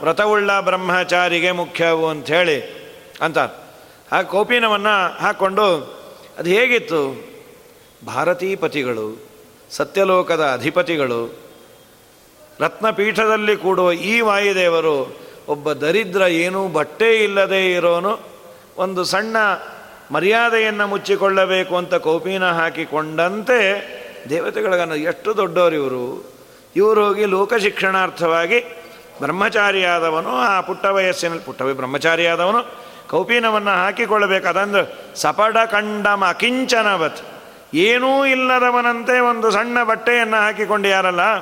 ವ್ರತವುಳ್ಳ ಬ್ರಹ್ಮಚಾರಿಗೆ ಮುಖ್ಯವು ಅಂಥೇಳಿ ಅಂತಾರೆ. ಆ ಕೋಪಿನವನ್ನು ಹಾಕ್ಕೊಂಡು ಅದು ಹೇಗಿತ್ತು? ಭಾರತೀಪತಿಗಳು, ಸತ್ಯಲೋಕದ ಅಧಿಪತಿಗಳು, ರತ್ನಪೀಠದಲ್ಲಿ ಕೂಡುವ ಈ ವಾಯುದೇವರು ಒಬ್ಬ ದರಿದ್ರ ಏನೂ ಬಟ್ಟೆ ಇಲ್ಲದೆ ಇರೋನು, ಒಂದು ಸಣ್ಣ ಮರ್ಯಾದೆಯನ್ನು ಮುಚ್ಚಿಕೊಳ್ಳಬೇಕು ಅಂತ ಕೋಪಿನ ಹಾಕಿಕೊಂಡಂತೆ ದೇವತೆಗಳಿಗನ್ನು ಎಷ್ಟು ದೊಡ್ಡವರು ಇವರು. ಹೋಗಿ ಲೋಕ ಶಿಕ್ಷಣಾರ್ಥವಾಗಿ ಬ್ರಹ್ಮಚಾರಿಯಾದವನು, ಆ ಪುಟ್ಟ ವಯಸ್ಸಿನಲ್ಲಿ ಪುಟ್ಟವೇ ಬ್ರಹ್ಮಚಾರಿಯಾದವನು ಕೌಪೀನವನ್ನು ಹಾಕಿಕೊಳ್ಳಬೇಕು ಅದಂದ್ರೆ ಸಪಡ ಕಂಡಮ ಅಕಿಂಚನವತ್ ಏನೂ ಇಲ್ಲದವನಂತೆ ಒಂದು ಸಣ್ಣ ಬಟ್ಟೆಯನ್ನು ಹಾಕಿಕೊಂಡು ಯಾರಲ್ಲ?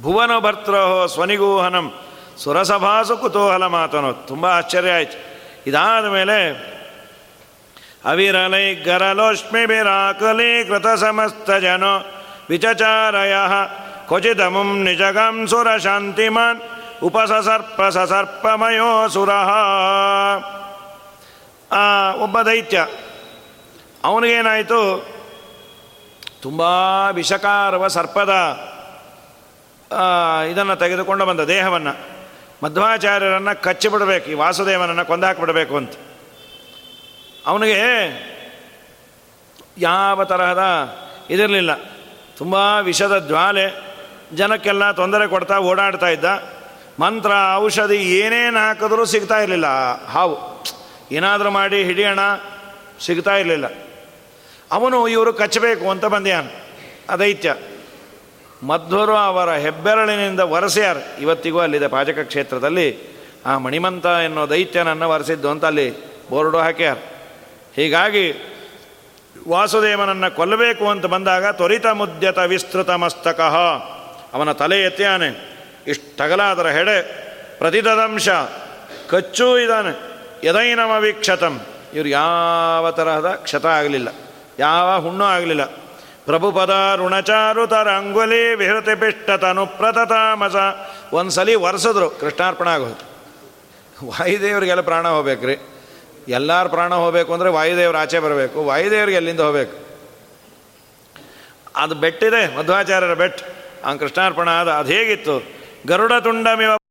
ಭುವನ ಭರ್ತೃಹೋ ಸ್ವನಿಗೂಹನಂ. ಸುರಸಭಾಸು ಕುತೂಹಲ ಮಾತನು. ತುಂಬ ಆಶ್ಚರ್ಯ ಆಯ್ತು. ಇದಾದ ಮೇಲೆ, ಅವಿರಲೈ ಗರಲೋಷ್ಮಿಭಿರಾಕಲಿ ಕೃತ ಸಮಸ್ತ ಜನ ವಿಚಚಾರಯ. ಕ್ವಚಿತಮುಂ ನಿಜಗಂ ಸುರ ಶಾಂತಿಮಾನ್ ಉಪಸಸರ್ಪ ಸಸರ್ಪಮಯೋಸುರಃ ಒಬ್ಬ ದೈತ್ಯ, ಅವನಿಗೇನಾಯಿತು? ತುಂಬ ವಿಷಕಾರವ ಸರ್ಪದ ಇದನ್ನು ತೆಗೆದುಕೊಂಡು ಬಂದ ದೇಹವನ್ನು. ಮಧ್ವಾಚಾರ್ಯರನ್ನು ಕಚ್ಚಿಬಿಡಬೇಕು, ಈ ವಾಸುದೇವನನ್ನು ಕೊಂದಾಕಿಬಿಡಬೇಕು ಅಂತ. ಅವನಿಗೆ ಯಾವ ತರಹದ ಇದಿರಲಿಲ್ಲ. ತುಂಬ ವಿಷದ ಜ್ವಾಲೆ, ಜನಕ್ಕೆಲ್ಲ ತೊಂದರೆ ಕೊಡ್ತಾ ಓಡಾಡ್ತಾ ಇದ್ದ. ಮಂತ್ರ, ಔಷಧಿ ಏನೇನು ಹಾಕಿದ್ರೂ ಸಿಗ್ತಾ ಇರಲಿಲ್ಲ. ಹಾವು. ಏನಾದರೂ ಮಾಡಿ ಹಿಡಿಯೋಣ, ಸಿಗ್ತಾ ಇರಲಿಲ್ಲ. ಅವನು, ಇವರು ಕಚ್ಚಬೇಕು ಅಂತ ಬಂದ್ಯಾನ. ಅದೈತ್ಯ. ಮಧ್ವರು ಅವರ ಹೆಬ್ಬೆರಳಿನಿಂದ ವರಸ್ಯಾರ ಇವತ್ತಿಗೂ ಅಲ್ಲಿದೆ ಪಾಜಕ ಕ್ಷೇತ್ರದಲ್ಲಿ. ಆ ಮಣಿಮಂತ ಎನ್ನೋ ದೈತ್ಯನನ್ನು ವರೆಸಿದ್ದು ಅಂತ ಅಲ್ಲಿ ಬೋರ್ಡು ಹಾಕ್ಯಾರ. ಹೀಗಾಗಿ ವಾಸುದೇವನನ್ನು ಕೊಲ್ಲಬೇಕು ಅಂತ ಬಂದಾಗ ತ್ವರಿತ ಮುದ್ಯತ ವಿಸ್ತೃತ ಮಸ್ತಕ. ಅವನ ತಲೆ ಎತ್ತಿಯಾನೆ ಇಷ್ಟಗಲಾದರ ಹೆಡೆ ಪ್ರತಿದದಂಶ ಕಚ್ಚೂ ಇದ್ದಾನೆ ಯದೈನಮ ಕ್ಷತಂ ಇವರು ಯಾವ ತರಹದ ಕ್ಷತ ಆಗಲಿಲ್ಲ. ಯಾವ ಹುಣ್ಣು ಆಗಲಿಲ್ಲ. ಪ್ರಭುಪದ ಋಣಚಾರುತರ ಅಂಗುಲಿ ವಿಹೃತಿ ಪಿಷ್ಟತನು ಪ್ರತತಾಮಸ ಒಂದು ಸಲ ಒರೆಸಿದ್ರು, ಕೃಷ್ಣಾರ್ಪಣ ಆಗೋದು. ವಾಯುದೇವರಿಗೆಲ್ಲ ಪ್ರಾಣ ಹೋಗ್ಬೇಕ್ರಿ ಎಲ್ಲರ ಪ್ರಾಣ ಹೋಗಬೇಕು ಅಂದರೆ ವಾಯುದೇವ್ರ ಆಚೆ ಬರಬೇಕು, ವಾಯುದೇವ್ರಿಗೆ ಎಲ್ಲಿಂದ ಹೋಗಬೇಕು? ಅದು ಬೆಟ್ಟಿದೆ, ಮಧ್ವಾಚಾರ್ಯರ ಬೆಟ್ ಆ ಕೃಷ್ಣಾರ್ಪಣ ಆದ, ಅದು ಹೇಗಿತ್ತು? ಗರುಡ ತುಂಡಮಿವ